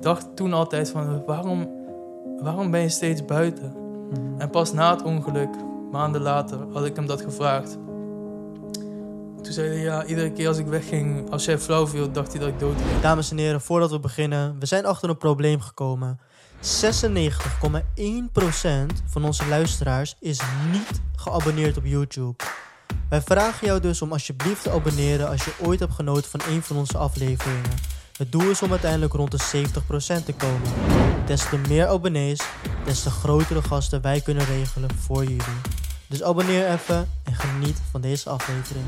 dacht toen altijd van, waarom, waarom ben je steeds buiten? Mhm. En pas na het ongeluk, maanden later, had ik hem dat gevraagd. Toen zei hij, ja, iedere keer als ik wegging, als jij flauw viel, dacht hij dat ik dood ging. Dames en heren, voordat we beginnen, we zijn achter een probleem gekomen. 96,1% van onze luisteraars is niet geabonneerd op YouTube. Wij vragen jou dus om alsjeblieft te abonneren als je ooit hebt genoten van een van onze afleveringen. Het doel is om uiteindelijk rond de 70% te komen. Des te meer abonnees, des te grotere gasten wij kunnen regelen voor jullie. Dus abonneer even en geniet van deze aflevering.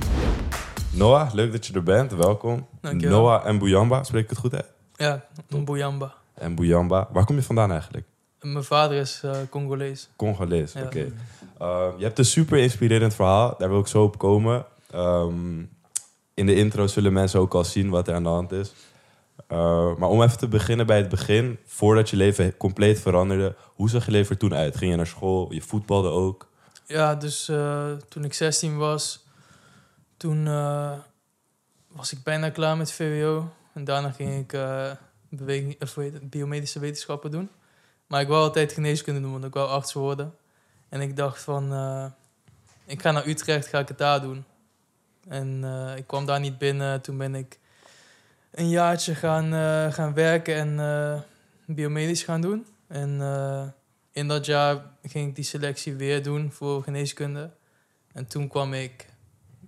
Noah, leuk dat je er bent. Welkom. Dankjewel. Noah en Bouyamba, spreek ik het goed uit? Ja, Bouyamba. En Bouyamba. Waar kom je vandaan eigenlijk? En Mijn vader is eh, Congolees. Congolees, Ja. oké. Uh, je hebt een super inspirerend verhaal. Daar wil ik zo op komen. Ehm, in de intro zullen mensen ook al zien wat er aan de hand is. Uh, maar om even te beginnen bij het begin. Voordat je leven compleet veranderde. Hoe zag je leven er toen uit? Ging je naar school? Je voetbalde ook? Ja, dus eh, toen ik 16 was, toen eh, was ik bijna klaar met VWO. En daarna ging ik eh, beweging, of biomedische wetenschappen doen. Maar ik wou altijd geneeskunde doen, want ik wou arts worden. En ik dacht van, eh, ik ga naar Utrecht, ga ik het daar doen. En eh, ik kwam daar niet binnen. Toen ben ik een jaartje gaan, eh, gaan werken en eh, biomedisch gaan doen. En eh, in dat jaar ging ik die selectie weer doen voor geneeskunde. En toen kwam ik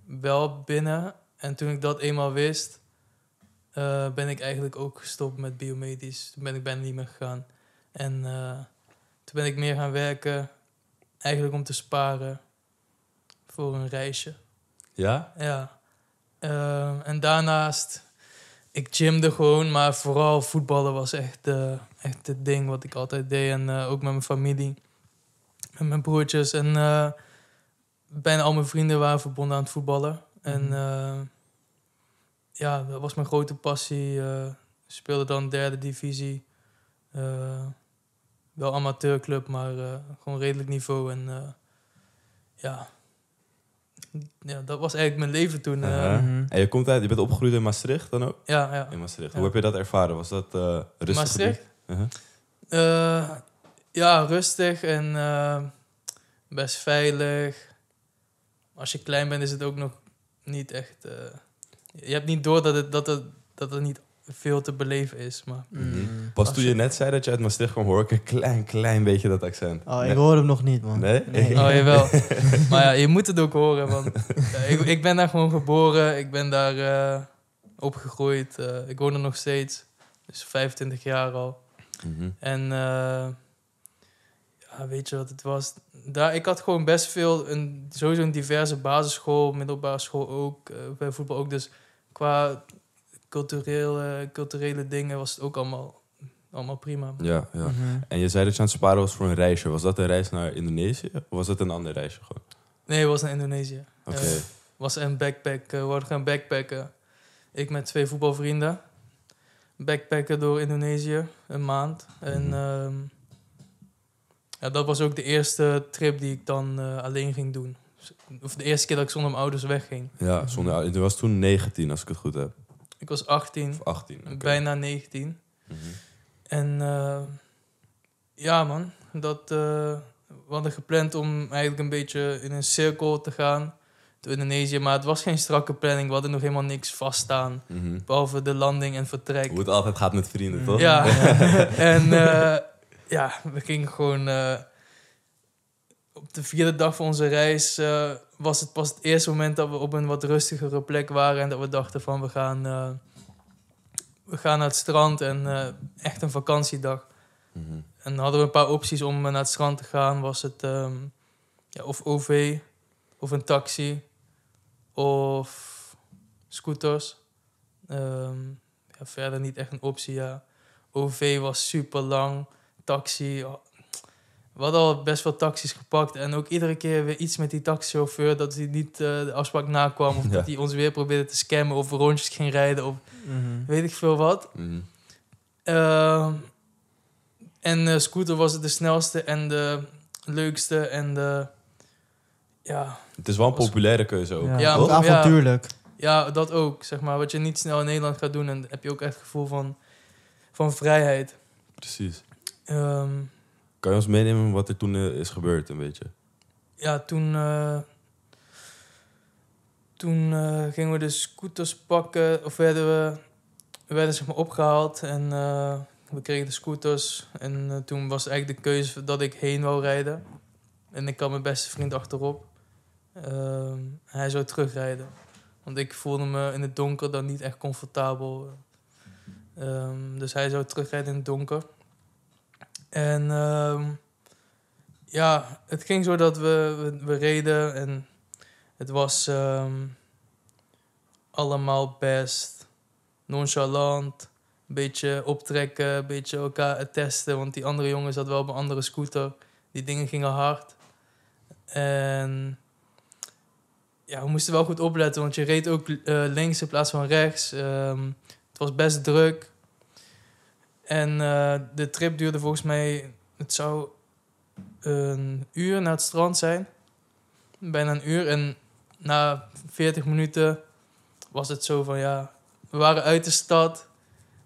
wel binnen. En toen ik dat eenmaal wist, ben ik eigenlijk ook gestopt met biomedisch. Toen ben ik bijna niet meer gegaan. En toen ben ik meer gaan werken, eigenlijk om te sparen voor een reisje. Ja? Ja. En daarnaast, ik gymde gewoon, maar vooral voetballen was echt, eh, echt het ding wat ik altijd deed. En eh, ook met mijn familie, met mijn broertjes. En eh, bijna al mijn vrienden waren verbonden aan het voetballen. En Mhm. eh, ja, dat was mijn grote passie. speelde dan derde divisie. Wel amateurclub, maar gewoon redelijk niveau. En ja. Ja, dat was eigenlijk mijn leven toen. eh. Uh-huh. Mhm. En je, komt uit, je bent opgegroeid in Maastricht dan ook? Ja, ja. In Maastricht. Ja. Hoe heb je dat ervaren? Was dat eh rustig? Maastricht? Uh-huh. Eh, ja, rustig en best veilig. Als je klein bent is het ook nog niet echt... eh, je hebt niet door dat, het, dat, het, dat er niet veel te beleven is. Maar Mhm. Pas Als toen je- net zei dat je uit Maastricht kwam, hoor ik een klein, klein beetje dat accent. Oh, ik Nee? hoor hem nog niet, man. Nee? Oh, jawel. maar ja, je moet het ook horen. Want ja, ik, ik ben daar gewoon geboren. Ik ben daar eh, opgegroeid. eh, ik woon er nog steeds. Dus 25 jaar al. Mhm. En eh, ja, weet je wat het was? Daar, ik had gewoon best veel, een, sowieso een diverse basisschool, middelbare school ook, eh, bij voetbal ook. Dus qua culturele, culturele dingen was het ook allemaal, allemaal prima. Ja, ja. Mhm. En je zei dat je aan het sparen was voor een reisje. Was dat een reis naar Indonesië? Of was dat een ander reisje gewoon? Nee, het was naar Indonesië. Oké. Ja. was een backpack. eh, we hadden gaan backpacken. Ik met twee voetbalvrienden. Backpacken door Indonesië, een maand. En Mhm. ehm, ja, dat was ook de eerste trip die ik dan eh, alleen ging doen. Of de eerste keer dat ik zonder mijn ouders wegging. Ja, zonder, je was toen 19, als ik het goed heb. Ik was 18, Of 18. oké. bijna 19. Mhm. En eh, ja, man, dat, eh, we hadden gepland om eigenlijk een beetje in een cirkel te gaan door Indonesië. Maar het was geen strakke planning. We hadden nog helemaal niks vaststaan. Mhm. Behalve de landing en vertrek. Hoe het altijd gaat met vrienden, Mm. toch? Ja, en eh, ja, we gingen gewoon. op de vierde dag van onze reis was het pas het eerste moment dat we op een wat rustigere plek waren. En dat we dachten van we gaan, eh, we gaan naar het strand en eh, echt een vakantiedag. Mhm. En dan hadden we een paar opties om naar het strand te gaan. Was het ehm, ja, of OV, of een taxi, of scooters. Ehm, ja, verder niet echt een optie, ja. OV was super lang, taxi... We hadden al best veel taxis gepakt. En ook iedere keer weer iets met die taxichauffeur... dat hij niet eh, de afspraak nakwam... of Ja. dat hij ons weer probeerde te scammen... of rondjes ging rijden of Mhm. weet ik veel wat. Mhm. Ehm, en eh, scooter was het de snelste en de leukste en de... Ja, Het is wel een populaire keuze ook. Ja, Ja, ook maar- ja. avontuurlijk. ja, dat ook, zeg maar. Wat je niet snel in Nederland gaat doen. En heb je ook echt het gevoel van... van vrijheid. Precies. Ehm, Kan je ons meenemen wat er toen eh, is gebeurd, een beetje? ja, toen, eh, toen eh, gingen we de scooters pakken, of werden we, we werden zeg maar opgehaald en we kregen de scooters. En toen was eigenlijk de keuze dat ik heen wou rijden. En ik had mijn beste vriend achterop. Ehm, hij zou terugrijden. Want ik voelde me in het donker dan niet echt comfortabel. Ehm, dus hij zou terugrijden in het donker. En ehm, ja, het ging zo dat we, we, reden en het was ehm, allemaal best nonchalant. Een beetje optrekken, een beetje elkaar testen. Want die andere jongen zat wel op een andere scooter. Die dingen gingen hard. En ja, we moesten wel goed opletten, want je reed ook eh, links in plaats van rechts. Ehm, het was best druk. En eh, de trip duurde volgens mij, het zou een uur naar het strand zijn. Bijna een uur. En na 40 minuten was het zo van ja, we waren uit de stad.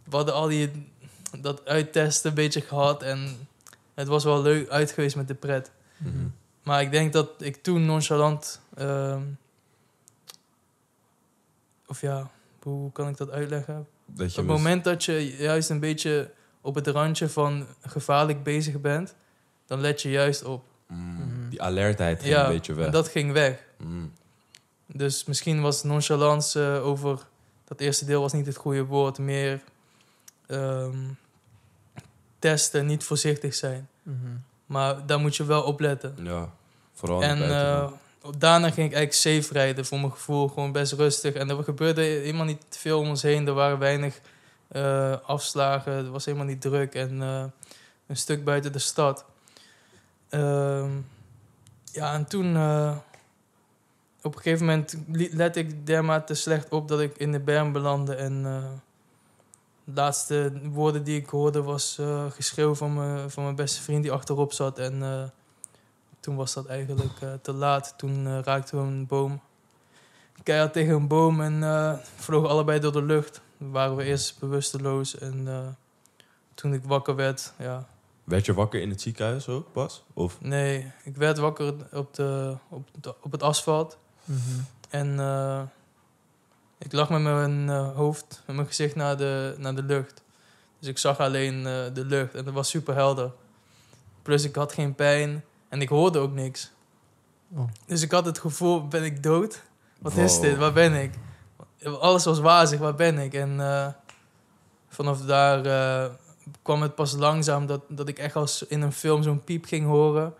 We hadden al die, dat uittesten een beetje gehad. En het was wel leuk uit geweest met de pret. Mhm. Maar ik denk dat ik toen nonchalant. ehm, of ja, hoe kan ik dat uitleggen? Dat Op het moment dat je juist een beetje op het randje van gevaarlijk bezig bent, dan let je juist op. Mm, Mhm. Die alertheid ging ja, een beetje weg. en dat ging weg. Mm. Dus misschien was nonchalance eh, over dat eerste deel was niet het goede woord. Meer ehm, testen, niet voorzichtig zijn. Mhm. Maar daar moet je wel op letten. Ja, vooral in En daarna ging ik eigenlijk safe rijden voor mijn gevoel. Gewoon best rustig. En er gebeurde helemaal niet veel om ons heen. Er waren weinig eh, afslagen. Het was helemaal niet druk. En eh, een stuk buiten de stad. Ehm, ja, en toen... eh, op een gegeven moment let ik dermate slecht op dat ik in de berm belandde. En de laatste woorden die ik hoorde was geschreeuw van van mijn beste vriend die achterop zat. En toen was dat eigenlijk eh, te laat. Toen eh, raakten we een boom. Keihard tegen een boom en eh, vlogen allebei door de lucht. Dan waren we eerst bewusteloos en eh, toen ik wakker werd, ja, Werd je wakker in het ziekenhuis ook pas? Of? nee, ik werd wakker op, de, op, de- op het asfalt. Mhm. En eh, ik lag met mijn eh, hoofd, met mijn gezicht naar de, naar de lucht. Dus ik zag alleen eh, de lucht en het was super helder. Plus ik had geen pijn en ik hoorde ook niks. Oh. Dus ik had het gevoel, ben ik dood? Wat Wow. is dit? Waar ben ik? Alles was wazig, waar ben ik? En eh, vanaf daar eh, kwam het pas langzaam dat, dat ik echt als in een film zo'n piep ging horen.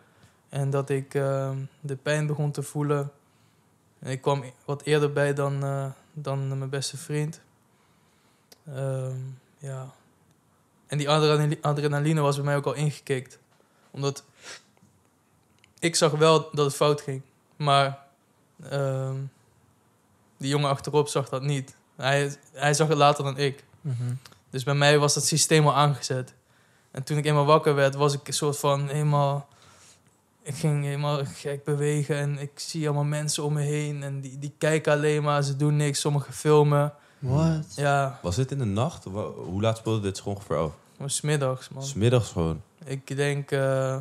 En dat ik eh, de pijn begon te voelen. En ik kwam wat eerder bij dan, dan mijn beste vriend. Ehm, ja. En die adrenali- adrenaline was bij mij ook al ingekikt. Omdat ik zag wel dat het fout ging. Maar ehm, die jongen achterop zag dat niet. Hij, hij zag het later dan ik. Mhm. Dus bij mij was dat systeem al aangezet. En toen ik eenmaal wakker werd, was ik een soort van helemaal... Ik ging helemaal gek bewegen en ik zie allemaal mensen om me heen. En die, die kijken alleen maar, ze doen niks. Sommigen filmen. What? Ja, Was dit in de nacht? Hoe laat speelde dit zich ongeveer af? maar 's middags, man. Smiddags gewoon. Ik denk... eh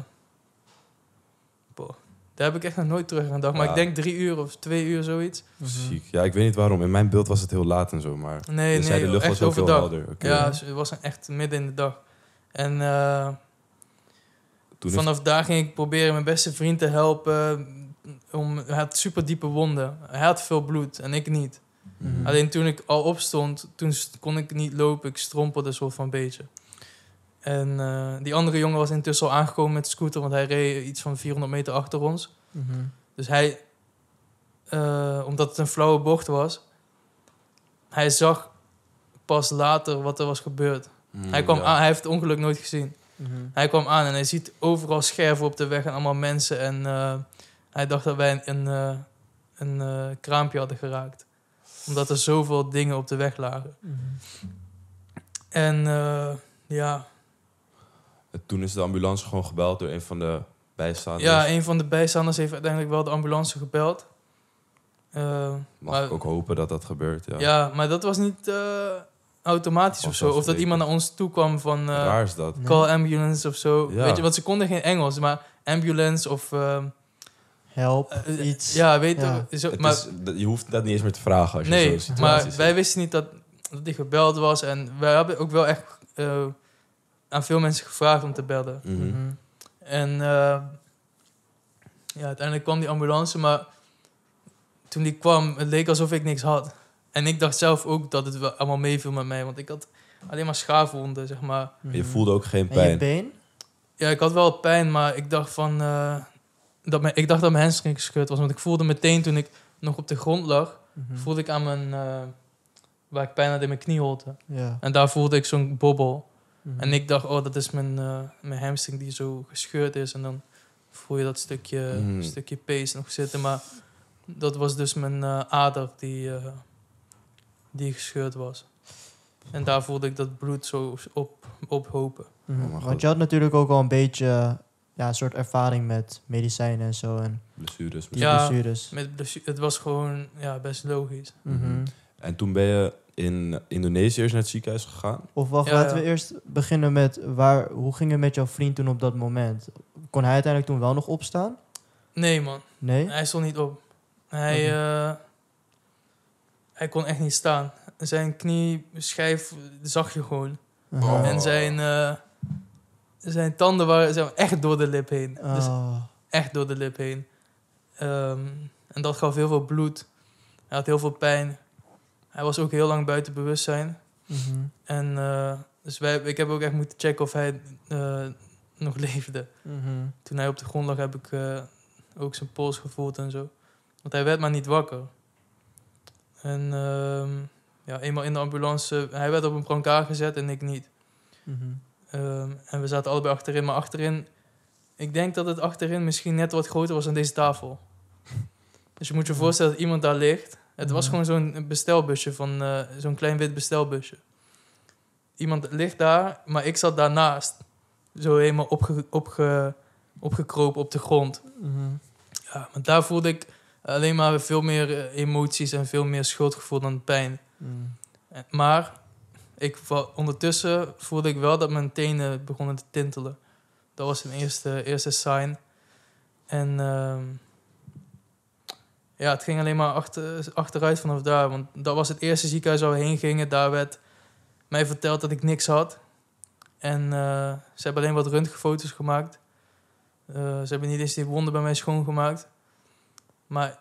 daar heb ik echt nog nooit terug aan gedacht. Maar Ja. ik denk drie uur of twee uur, zoiets. Mhm. Ziek. Ja, ik weet niet waarom. In mijn beeld was het heel laat en zo, maar... Nee, nee, de lucht echt was ook heel helder. Oké. Ja, het was echt midden in de dag. En eh, Toen is- vanaf daar ging ik proberen mijn beste vriend te helpen. Om, hij had super diepe wonden. Hij had veel bloed en ik niet. Mhm. Alleen toen ik al opstond, toen kon ik niet lopen. Ik strompelde een soort van beetje. En eh, die andere jongen was intussen al aangekomen met de scooter, want hij reed iets van 400 meter achter ons. Mhm. Dus hij, eh, omdat het een flauwe bocht was, hij zag pas later wat er was gebeurd. Mm, hij, kwam ja. aan, hij heeft het ongeluk nooit gezien. Mhm. Hij kwam aan en hij ziet overal scherven op de weg en allemaal mensen. En eh, hij dacht dat wij een, een, eh, een eh, kraampje hadden geraakt. Omdat er zoveel dingen op de weg lagen. Mhm. En eh, ja, En Toen is de ambulance gewoon gebeld door een van de bijstaanders. ja, een van de bijstaanders heeft uiteindelijk wel de ambulance gebeld. Eh, Mag maar- ik ook hopen dat dat gebeurt, ja. Ja, maar dat was niet. eh, automatisch of zo. Of dat iemand naar ons toe kwam van eh, Raar is dat. Call ambulance of zo. Ja. Weet je, want ze konden geen Engels, maar ambulance of... ehm, Help, iets. Ja, weet Ja. je. Zo, Het maar, is, dat- je hoeft dat niet eens meer te vragen als je nee, zo'n situatie maar wij wisten niet dat, dat die gebeld was. En wij hebben ook wel echt eh, aan veel mensen gevraagd om te bellen. Mhm. Mhm. En eh, ja, uiteindelijk kwam die ambulance, maar toen die kwam, het leek alsof ik niks had. En ik dacht zelf ook dat het wel allemaal meeviel met mij, want ik had alleen maar schaafwonden, zeg maar. Je Mhm. voelde ook geen En je pijn. been? Ja, ik had wel pijn, maar ik dacht van... eh, dat mijn, ik dacht dat mijn hamstring gescheurd was, want ik voelde meteen toen ik nog op de grond lag, voelde ik aan mijn... eh, waar ik pijn had in mijn knieholte. Ja. En daar voelde ik zo'n bobbel. En ik dacht, oh, dat is mijn, eh, mijn hamstring die zo gescheurd is. En dan voel je dat stukje, Mm. stukje pees nog zitten. Maar dat was dus mijn eh, ader die, eh, die gescheurd was. En daar voelde ik dat bloed zo op, ophopen. Mhm. Oh. Want je had natuurlijk ook al een beetje ja, een soort ervaring met medicijnen en zo. En Blessures. Ja. blessures. Met blessu- het was gewoon ja, best logisch. Mhm. En toen ben je in Indonesië eerst naar het ziekenhuis gegaan. Of wacht, Ja, laten ja. we eerst beginnen met waar, hoe ging het met jouw vriend toen op dat moment? Kon hij uiteindelijk toen wel nog opstaan? Nee, man. Nee? Hij stond niet op. Hij, eh, hij kon echt niet staan. Zijn knieschijf zag je gewoon. Oh. En zijn, eh, zijn tanden waren zijn echt door de lip heen. Dus Oh. echt door de lip heen. Ehm, en dat gaf heel veel bloed. Hij had heel veel pijn. Hij was ook heel lang buiten bewustzijn. Mhm. En eh, dus wij, ik heb ook echt moeten checken of hij eh, nog leefde. Mhm. Toen hij op de grond lag, heb ik eh, ook zijn pols gevoeld en zo. Want hij werd maar niet wakker. En ehm, ja, eenmaal in de ambulance, hij werd op een brancard gezet en ik niet. Mhm. Ehm, en we zaten allebei achterin, maar achterin... Ik denk dat het achterin misschien net wat groter was dan deze tafel. Dus je moet je voorstellen dat iemand daar ligt. Het was Ja. gewoon zo'n bestelbusje van... eh, zo'n klein wit bestelbusje. Iemand ligt daar, maar ik zat daarnaast. Zo helemaal opge, opge, opgekropen op de grond. Mhm. Ja, maar daar voelde ik alleen maar veel meer eh, emoties en veel meer schuldgevoel dan pijn. Mhm. Eh, Maar ik, ondertussen voelde ik wel dat mijn tenen begonnen te tintelen. Dat was een eerste, eerste sign. En ehm, ja, het ging alleen maar achter, achteruit vanaf daar. Want dat was het eerste ziekenhuis waar we heen gingen. Daar werd mij verteld dat ik niks had. En eh, ze hebben alleen wat röntgenfoto's gemaakt. Eh, ze hebben niet eens die wonden bij mij schoongemaakt. Maar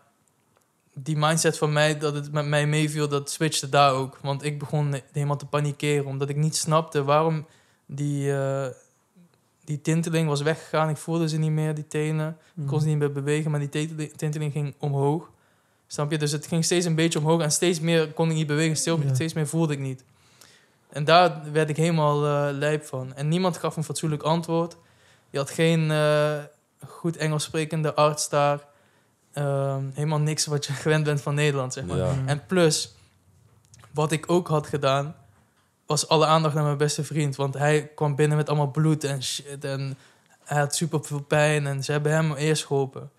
die mindset van mij, dat het met mij meeviel, dat switchte daar ook. Want ik begon helemaal te panikeren, omdat ik niet snapte waarom die, eh, die tinteling was weggegaan. Ik voelde ze niet meer, die tenen. Ik kon ze niet meer bewegen, maar die tinteling, ging omhoog. Snap je? Dus het ging steeds een beetje omhoog en steeds meer kon ik niet bewegen, steeds, Ja. steeds meer voelde ik niet. En daar werd ik helemaal eh lijp van. En niemand gaf een fatsoenlijk antwoord. Je had geen eh, goed Engels sprekende arts daar. Ehm, helemaal niks wat je gewend bent van Nederland, zeg maar. Ja. Mhm. En plus, wat ik ook had gedaan, was alle aandacht naar mijn beste vriend. Want hij kwam binnen met allemaal bloed en shit. En hij had super veel pijn. En ze hebben hem eerst geholpen.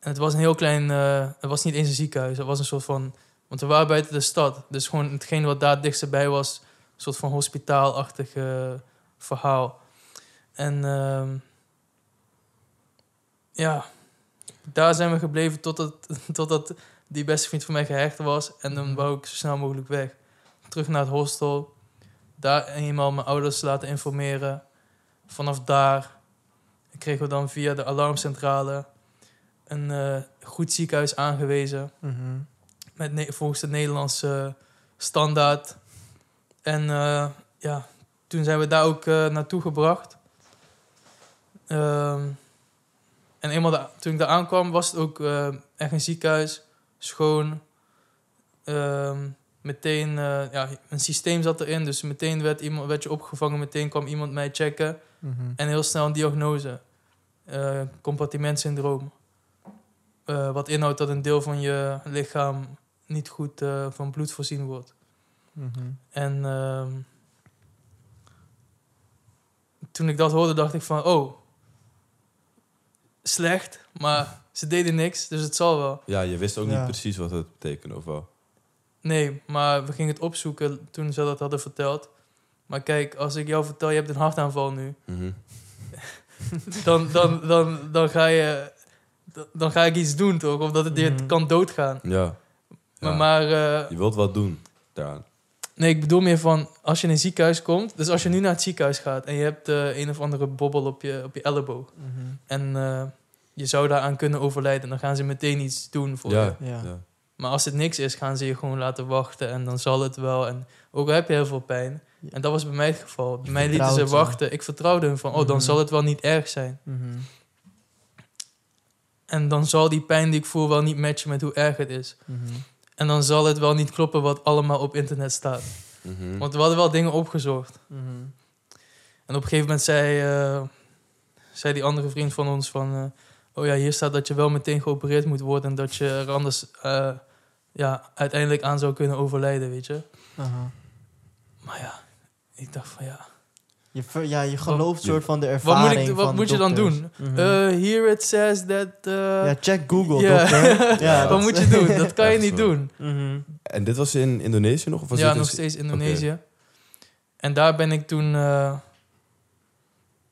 En het was een heel klein... eh, het was niet eens een ziekenhuis. Het was een soort van... Want we waren buiten de stad. Dus gewoon hetgeen wat daar het dichtst bij was... Een soort van hospitaalachtig eh, verhaal. En ehm, ja, daar zijn we gebleven totdat, totdat die beste vriend van mij gehecht was. En dan wou ik zo snel mogelijk weg. Terug naar het hostel. Daar eenmaal mijn ouders laten informeren. Vanaf daar kregen we dan via de alarmcentrale een eh, goed ziekenhuis aangewezen. Mhm. Met volgens de Nederlandse standaard. En eh, ja, toen zijn we daar ook eh, naartoe gebracht. Ehm, en eenmaal toen ik daar aankwam, was het ook echt een ziekenhuis. Schoon. Ehm, meteen, eh, ja, een systeem zat erin. Dus meteen werd, iemand, werd je opgevangen. Meteen kwam iemand mij checken. Mhm. En heel snel een diagnose. Eh compartimentsyndroom. Eh, wat inhoudt dat een deel van je lichaam niet goed eh, van bloed voorzien wordt. Mhm. En ehm, toen ik dat hoorde, dacht ik van... Oh, slecht, maar ze deden niks, dus het zal wel. Ja, je wist ook Ja. niet precies wat het betekende of wel. Nee, maar we gingen het opzoeken toen ze dat hadden verteld. Maar kijk, als ik jou vertel, je hebt een hartaanval nu. Mhm. Dan, dan, dan, dan, ga je, dan ga ik iets doen, toch? Of dat het, dit Mhm. kan doodgaan. Ja. Maar, Ja. maar eh, Je wilt wat doen daaraan. nee, ik bedoel meer van als je in een ziekenhuis komt. Dus als je nu naar het ziekenhuis gaat en je hebt eh, een of andere bobbel op je, op je elleboog. Mhm. En eh, je zou daaraan kunnen overlijden. Dan gaan ze meteen iets doen voor Ja. je. Ja. Ja. Maar als het niks is, gaan ze je gewoon laten wachten. En dan zal het wel. En ook al heb je heel veel pijn. En dat was bij mij het geval. Bij mij lieten ze wachten. Ik vertrouwde hun van, oh, dan Mhm. zal het wel niet erg zijn. Mhm. En dan zal die pijn die ik voel wel niet matchen met hoe erg het is. Mhm. En dan zal het wel niet kloppen wat allemaal op internet staat. Mhm. Want we hadden wel dingen opgezocht. Mhm. En op een gegeven moment zei, eh, zei die andere vriend van ons van... eh, oh ja, hier staat dat je wel meteen geopereerd moet worden... en dat je er anders eh, ja, uiteindelijk aan zou kunnen overlijden, weet je. Aha. Maar ja, ik dacht van ja... Je, ver- ja, je gelooft Je- soort van de Wat ervaring moet, ik, wat van de moet je dan doen? Eh, here it says that... eh, ja, check Google, ja. dokter. Ja, wat moet je doen? Dat kan je niet zo. doen. Mhm. En dit was in Indonesië nog? Of was ja, dit in- nog steeds Indonesië. En daar ben ik toen... eh,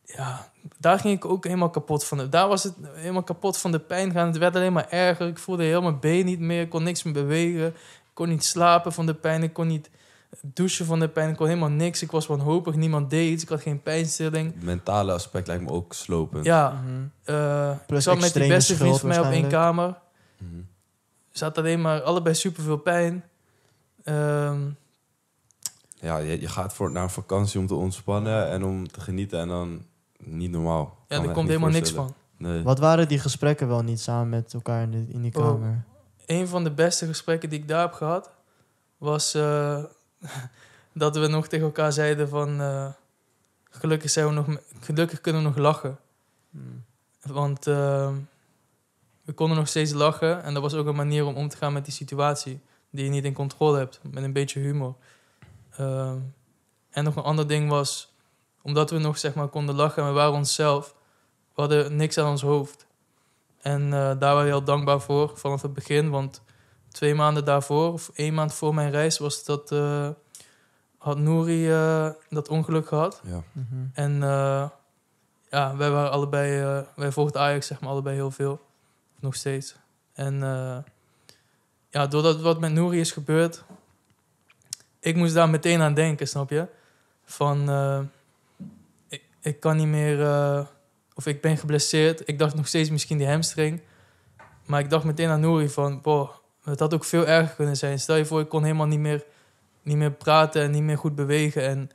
ja, daar ging ik ook helemaal kapot van. De, daar was het helemaal kapot van de pijn gaan. Het werd alleen maar erger. Ik voelde heel mijn been niet meer. Ik kon niks meer bewegen. Ik kon niet slapen van de pijn. Ik kon niet douchen van de pijn. Ik kon helemaal niks. Ik was wanhopig. Niemand deed iets. Ik had geen pijnstilling. Het mentale aspect lijkt me ook slopend. Ja, Mhm. eh, ik zat met die beste vriend van mij op één kamer. Mhm. We zaten alleen maar allebei superveel pijn. Ehm, Ja, je, je gaat voor, naar een vakantie om te ontspannen en om te genieten en dan niet normaal. ja, er komt helemaal niks van. Nee. Wat waren die gesprekken wel niet samen met elkaar in, de, in die Oh. kamer? Een van de beste gesprekken die ik daar heb gehad... was eh, dat we nog tegen elkaar zeiden van... eh, gelukkig, zijn we nog, gelukkig kunnen we nog lachen. Mhm. Want ehm, we konden nog steeds lachen. En dat was ook een manier om om te gaan met die situatie. Die je niet in controle hebt. Met een beetje humor. Ehm, en nog een ander ding was... Omdat we nog zeg maar konden lachen en we waren onszelf... We hadden niks aan ons hoofd. En eh, daar waren we heel dankbaar voor vanaf het begin. Want twee maanden daarvoor, of één maand voor mijn reis... was dat... eh, had Nouri eh, dat ongeluk gehad. Ja. Mhm. En eh, ja, wij waren allebei, eh, wij volgden Ajax zeg maar allebei heel veel. Nog steeds. En eh, ja, doordat wat met Nouri is gebeurd, ik moest daar meteen aan denken, snap je? Van, eh, ik, kan niet meer, eh, of ik ben geblesseerd. Ik dacht nog steeds misschien die hamstring. Maar ik dacht meteen aan Nouri van, boh, het had ook veel erger kunnen zijn. Stel je voor, ik kon helemaal niet meer, niet meer praten en niet meer goed bewegen. En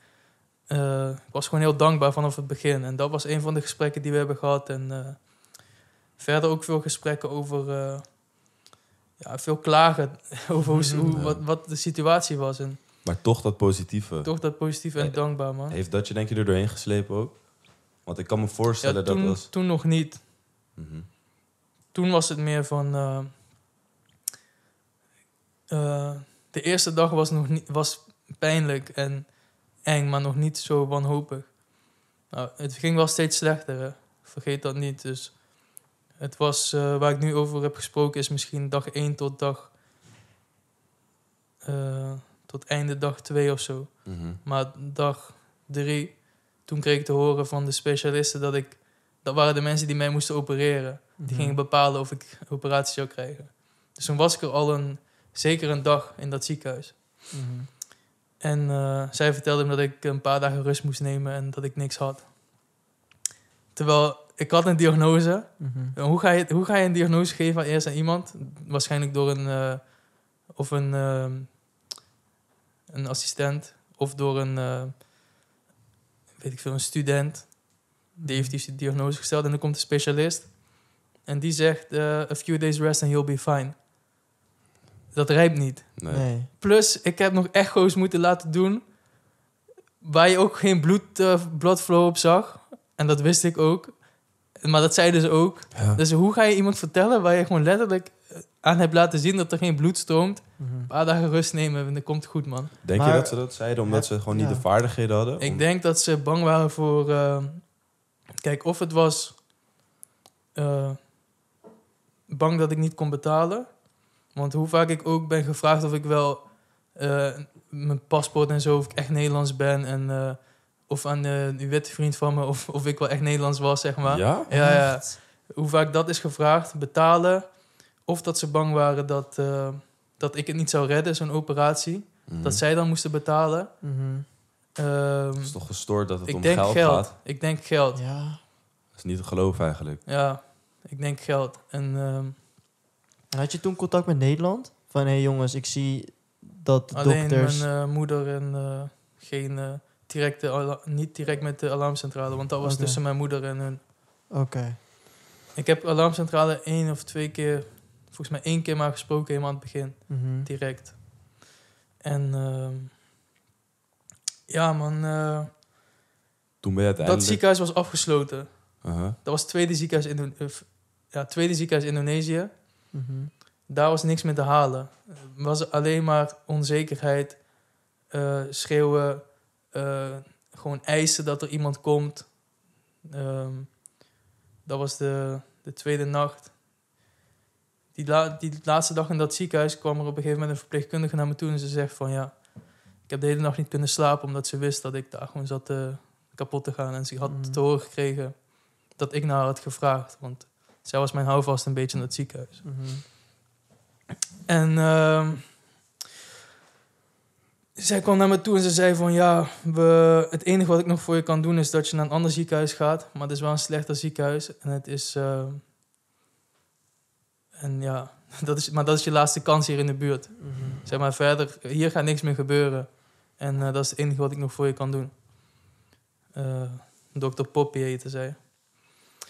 eh, ik was gewoon heel dankbaar vanaf het begin. En dat was een van de gesprekken die we hebben gehad. En eh, verder ook veel gesprekken over... ja, veel klagen over hoe, hoe, Ja. wat, wat de situatie was. En Maar toch dat positieve. toch dat positief en dankbaar, man. Heeft dat je denk je er doorheen geslepen ook? Want ik kan me Ja, voorstellen toen, dat was... toen nog niet. Mhm. Toen was het meer van... eh, eh, de eerste dag was, nog niet, was pijnlijk en eng, maar nog niet zo wanhopig. Nou, het ging wel steeds slechter, hè. vergeet dat niet. Dus het was, eh, waar ik nu over heb gesproken, is misschien dag 1 tot dag... tot einde dag 2 of zo. Mhm. Maar dag drie, toen kreeg ik te horen van de specialisten dat ik... Dat waren de mensen die mij moesten opereren. Die Mhm. gingen bepalen of ik een operatie zou krijgen. Dus toen was ik er al een, zeker een dag in dat ziekenhuis. Mhm. En eh, zij vertelde me dat ik een paar dagen rust moest nemen en dat ik niks had. Terwijl ik had een diagnose. Hoe ga je, hoe ga je een diagnose geven aan eerst aan iemand? Waarschijnlijk door een... eh, of een, ehm, een assistent. Of door een... eh, weet ik veel, een student. Die heeft die diagnose gesteld. En dan komt de specialist. En die zegt... eh, a few days rest and you'll be fine. Dat rijpt niet. Nee. Nee. Plus, ik heb nog echo's moeten laten doen. Waar je ook geen bloed, eh, bloodflow op zag. En dat wist ik ook. Maar dat zeiden ze ook. Ja. Dus hoe ga je iemand vertellen waar je gewoon letterlijk aan hebt laten zien dat er geen bloed stroomt? Mhm. Een paar dagen rust nemen en dan komt het goed, man. Denk Maar- je dat ze dat zeiden omdat ze gewoon niet Ja. de vaardigheden hadden? Ik Om- denk dat ze bang waren voor. eh, kijk, of het was. eh, bang dat ik niet kon betalen. Want hoe vaak ik ook ben gevraagd of ik wel eh, mijn paspoort en zo, of ik echt Nederlands ben. En, eh, of aan eh, die witte vriend van me, of, of ik wel echt Nederlands was, zeg maar. Ja? Ja, ja. Hoe vaak dat is gevraagd, betalen. Of dat ze bang waren dat, eh, dat ik het niet zou redden, zo'n operatie. Mhm. Dat zij dan moesten betalen. Mhm. Ehm, Het is toch gestoord dat het ik om denk geld, geld. gaat? Ik denk geld. Ja. Dat is niet te geloven eigenlijk. Ja, ik denk geld. En ehm, En had je toen contact met Nederland? Van, hé hey jongens, ik zie dat de alleen dokters... mijn eh, moeder en eh, geen directe, niet direct met de alarmcentrale, want dat was tussen mijn moeder en hun. Oké. Ik heb alarmcentrale één of twee keer, volgens mij één keer maar gesproken, helemaal aan het begin, Mhm. direct. En ehm, ja, man, eh, Toen ben je dat ziekenhuis was afgesloten. Uh-huh. Dat was het tweede ziekenhuis, in, ja, tweede ziekenhuis Indonesië. Mhm. Daar was niks meer te halen. Er was alleen maar onzekerheid, eh, schreeuwen, eh, gewoon eisen dat er iemand komt. Ehm, dat was de, de tweede nacht. Die, la- die laatste dag in dat ziekenhuis kwam er op een gegeven moment een verpleegkundige naar me toe en ze zegt van ja, ik heb de hele nacht niet kunnen slapen omdat ze wist dat ik daar gewoon zat eh, kapot te gaan. En ze had Mhm. te horen gekregen dat ik naar haar had gevraagd, want zij was mijn houvast een beetje in dat ziekenhuis. Mhm. En ehm, zij kwam naar me toe en ze zei van ja, we, het enige wat ik nog voor je kan doen is dat je naar een ander ziekenhuis gaat. Maar het is wel een slechter ziekenhuis. En het is. ehm, en ja, dat is, maar dat is je laatste kans hier in de buurt. Mhm. Zeg maar verder, hier gaat niks meer gebeuren. En eh, dat is het enige wat ik nog voor je kan doen. Eh Dr. Poppy heette zij.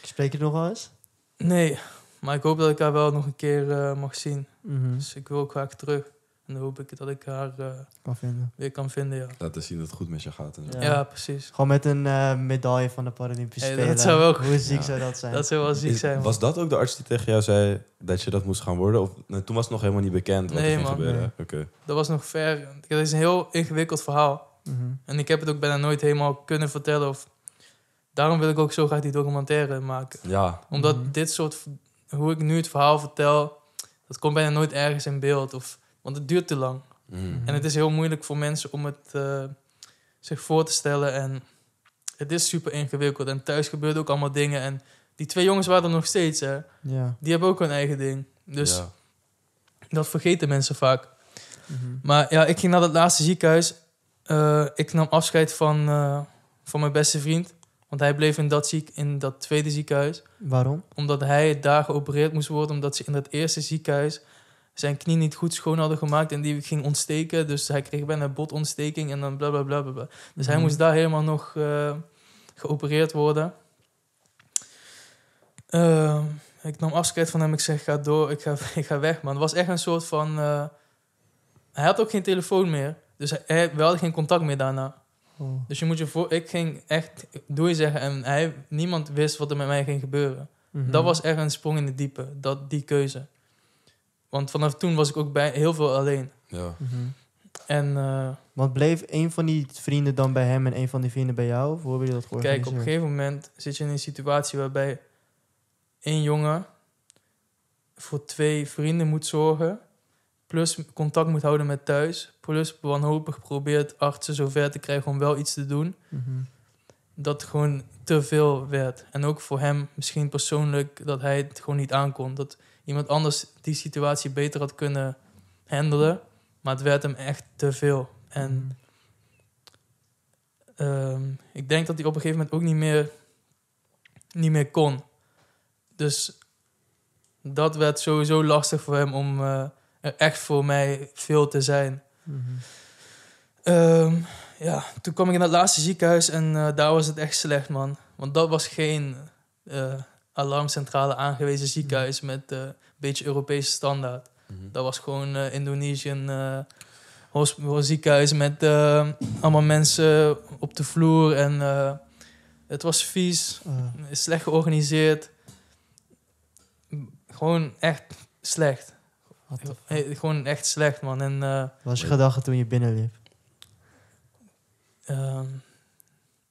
Spreek je nog wel eens? Nee, maar ik hoop dat ik haar wel nog een keer eh, mag zien. Mhm. Dus ik wil ook graag terug. En dan hoop ik dat ik haar eh, Kan vinden. weer kan vinden, ja. Laten zien dat het goed met je gaat. En zo. Ja. Ja, precies. Gewoon met een eh, medaille van de Paralympische Hey, Spelen. dat zou wel goed- Hoe ziek Ja. zou dat zijn? Dat zou wel ziek Is- zijn. man. was dat ook de arts die tegen jou zei dat je dat moest gaan worden? Of nee, toen was het nog helemaal niet bekend wat Nee, er ging man. gebeuren? Oké. Dat was nog ver. Het is een heel ingewikkeld verhaal. Mhm. En ik heb het ook bijna nooit helemaal kunnen vertellen. Of... Daarom wil ik ook zo graag die documentaire maken. Ja, Omdat Mhm. dit soort... Hoe ik nu het verhaal vertel... Dat komt bijna nooit ergens in beeld. Of... Want het duurt te lang. Mhm. En het is heel moeilijk voor mensen om het eh, zich voor te stellen. En het is super ingewikkeld. En thuis gebeuren ook allemaal dingen. En die twee jongens waren er nog steeds. Hè. Ja. Die hebben ook hun eigen ding. Dus Ja. dat vergeten mensen vaak. Mhm. Maar ja, ik ging naar dat laatste ziekenhuis. Eh, ik nam afscheid van, eh, van mijn beste vriend. Want hij bleef in dat, ziek, in dat tweede ziekenhuis. Waarom? Omdat hij daar geopereerd moest worden. Omdat ze in dat eerste ziekenhuis zijn knie niet goed schoon hadden gemaakt. En die ging ontsteken. Dus hij kreeg bijna botontsteking. En dan bla bla bla bla. bla. Dus hij Mhm. moest daar helemaal nog eh, geopereerd worden. Ehm, ik nam afscheid van hem. Ik zeg, ga door. Ik ga, ik ga weg, man. Het was echt een soort van... eh, hij had ook geen telefoon meer. Dus hij, hij, we hadden geen contact meer daarna. Oh. Dus je moet je voor... Ik ging echt doei zeggen. En hij, niemand wist wat er met mij ging gebeuren. Mhm. Dat was echt een sprong in de diepe. Dat, die keuze. Want vanaf toen was ik ook bij, heel veel alleen. Ja. Mhm. En eh, Want bleef een van die vrienden dan bij hem en een van die vrienden bij jou? Of hoe hebben jullie dat kijk, georganiseerd? op een gegeven moment zit je in een situatie waarbij één jongen voor twee vrienden moet zorgen. Plus contact moet houden met thuis. Plus wanhopig probeert artsen zover te krijgen om wel iets te doen. Mhm. Dat gewoon te veel werd. En ook voor hem misschien persoonlijk dat hij het gewoon niet aankon. Dat iemand anders die situatie beter had kunnen handelen. Maar het werd hem echt te veel. En Mhm. Ehm, ik denk dat hij op een gegeven moment ook niet meer, niet meer kon. Dus dat werd sowieso lastig voor hem om eh, er echt voor mij veel te zijn. Mhm. Ehm, ja, toen kwam ik in het laatste ziekenhuis en eh, daar was het echt slecht, man. Want dat was geen eh, alarmcentrale aangewezen ziekenhuis met eh, een beetje Europese standaard. Mhm. Dat was gewoon eh Indonesian eh, hosp- ziekenhuis met eh, allemaal mensen op de vloer. En eh, het was vies, Eh, slecht georganiseerd. Gewoon echt slecht. gewoon echt slecht, man. En eh, Wat was je gedachte toen je binnenliep? ehm,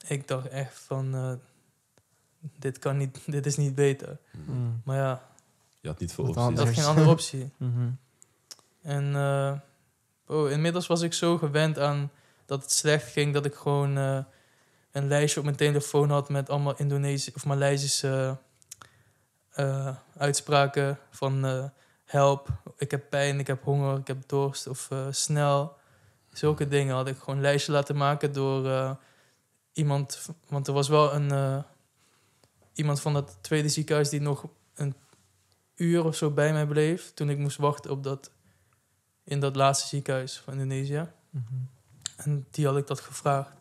ik dacht echt van... dit, kan niet, dit is niet beter. Mm. Maar ja, Je had niet veel opties. ik had geen andere optie. Mhm. En eh, Oh, inmiddels was ik zo gewend aan dat het slecht ging dat ik gewoon eh, een lijstje op mijn telefoon had met allemaal Indonesische of Maleisische eh, uitspraken van eh, help, ik heb pijn, ik heb honger, ik heb dorst of eh, snel. Zulke dingen had ik gewoon een lijstje laten maken door eh, iemand, want er was wel een eh, iemand van dat tweede ziekenhuis die nog een uur of zo bij mij bleef toen ik moest wachten op dat in dat laatste ziekenhuis van Indonesië. Mhm. En die had ik dat gevraagd.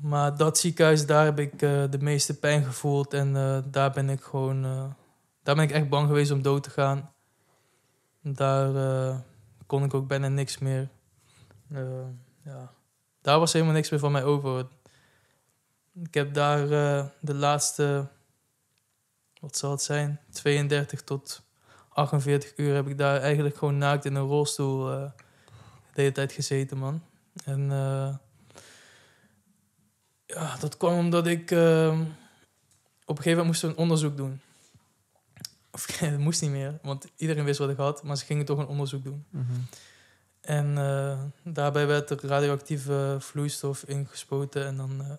Maar dat ziekenhuis, daar heb ik eh, de meeste pijn gevoeld. En eh, daar ben ik gewoon... eh, daar ben ik echt bang geweest om dood te gaan. Daar kon ik ook bijna niks meer... ja. Daar was helemaal niks meer van mij over. Ik heb daar eh, de laatste... Wat zal het zijn? 32 tot 48 uur heb ik daar eigenlijk gewoon naakt in een rolstoel... eh, de hele tijd gezeten, man. En eh, ja, dat kwam omdat ik... eh, op een gegeven moment moest een onderzoek doen. Of het moest niet meer, want iedereen wist wat ik had. Maar ze gingen toch een onderzoek doen. Mhm. En daarbij werd er radioactieve vloeistof ingespoten. En dan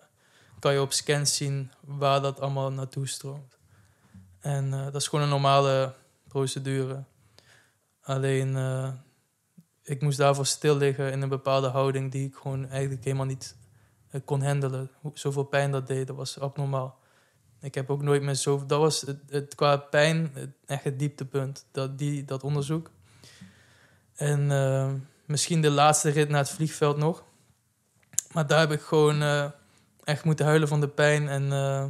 kan je op scans zien waar dat allemaal naartoe stroomt. En eh, dat is gewoon een normale procedure. Alleen, eh, ik moest daarvoor stil liggen in een bepaalde houding die ik gewoon eigenlijk helemaal niet eh, kon handelen. Zoveel pijn dat deed, dat was abnormaal. Ik heb ook nooit meer zo... Dat was het, het, qua pijn het, echt het dieptepunt, dat, die, dat onderzoek. En misschien de laatste rit naar het vliegveld nog. Maar daar heb ik gewoon echt moeten huilen van de pijn. En eh,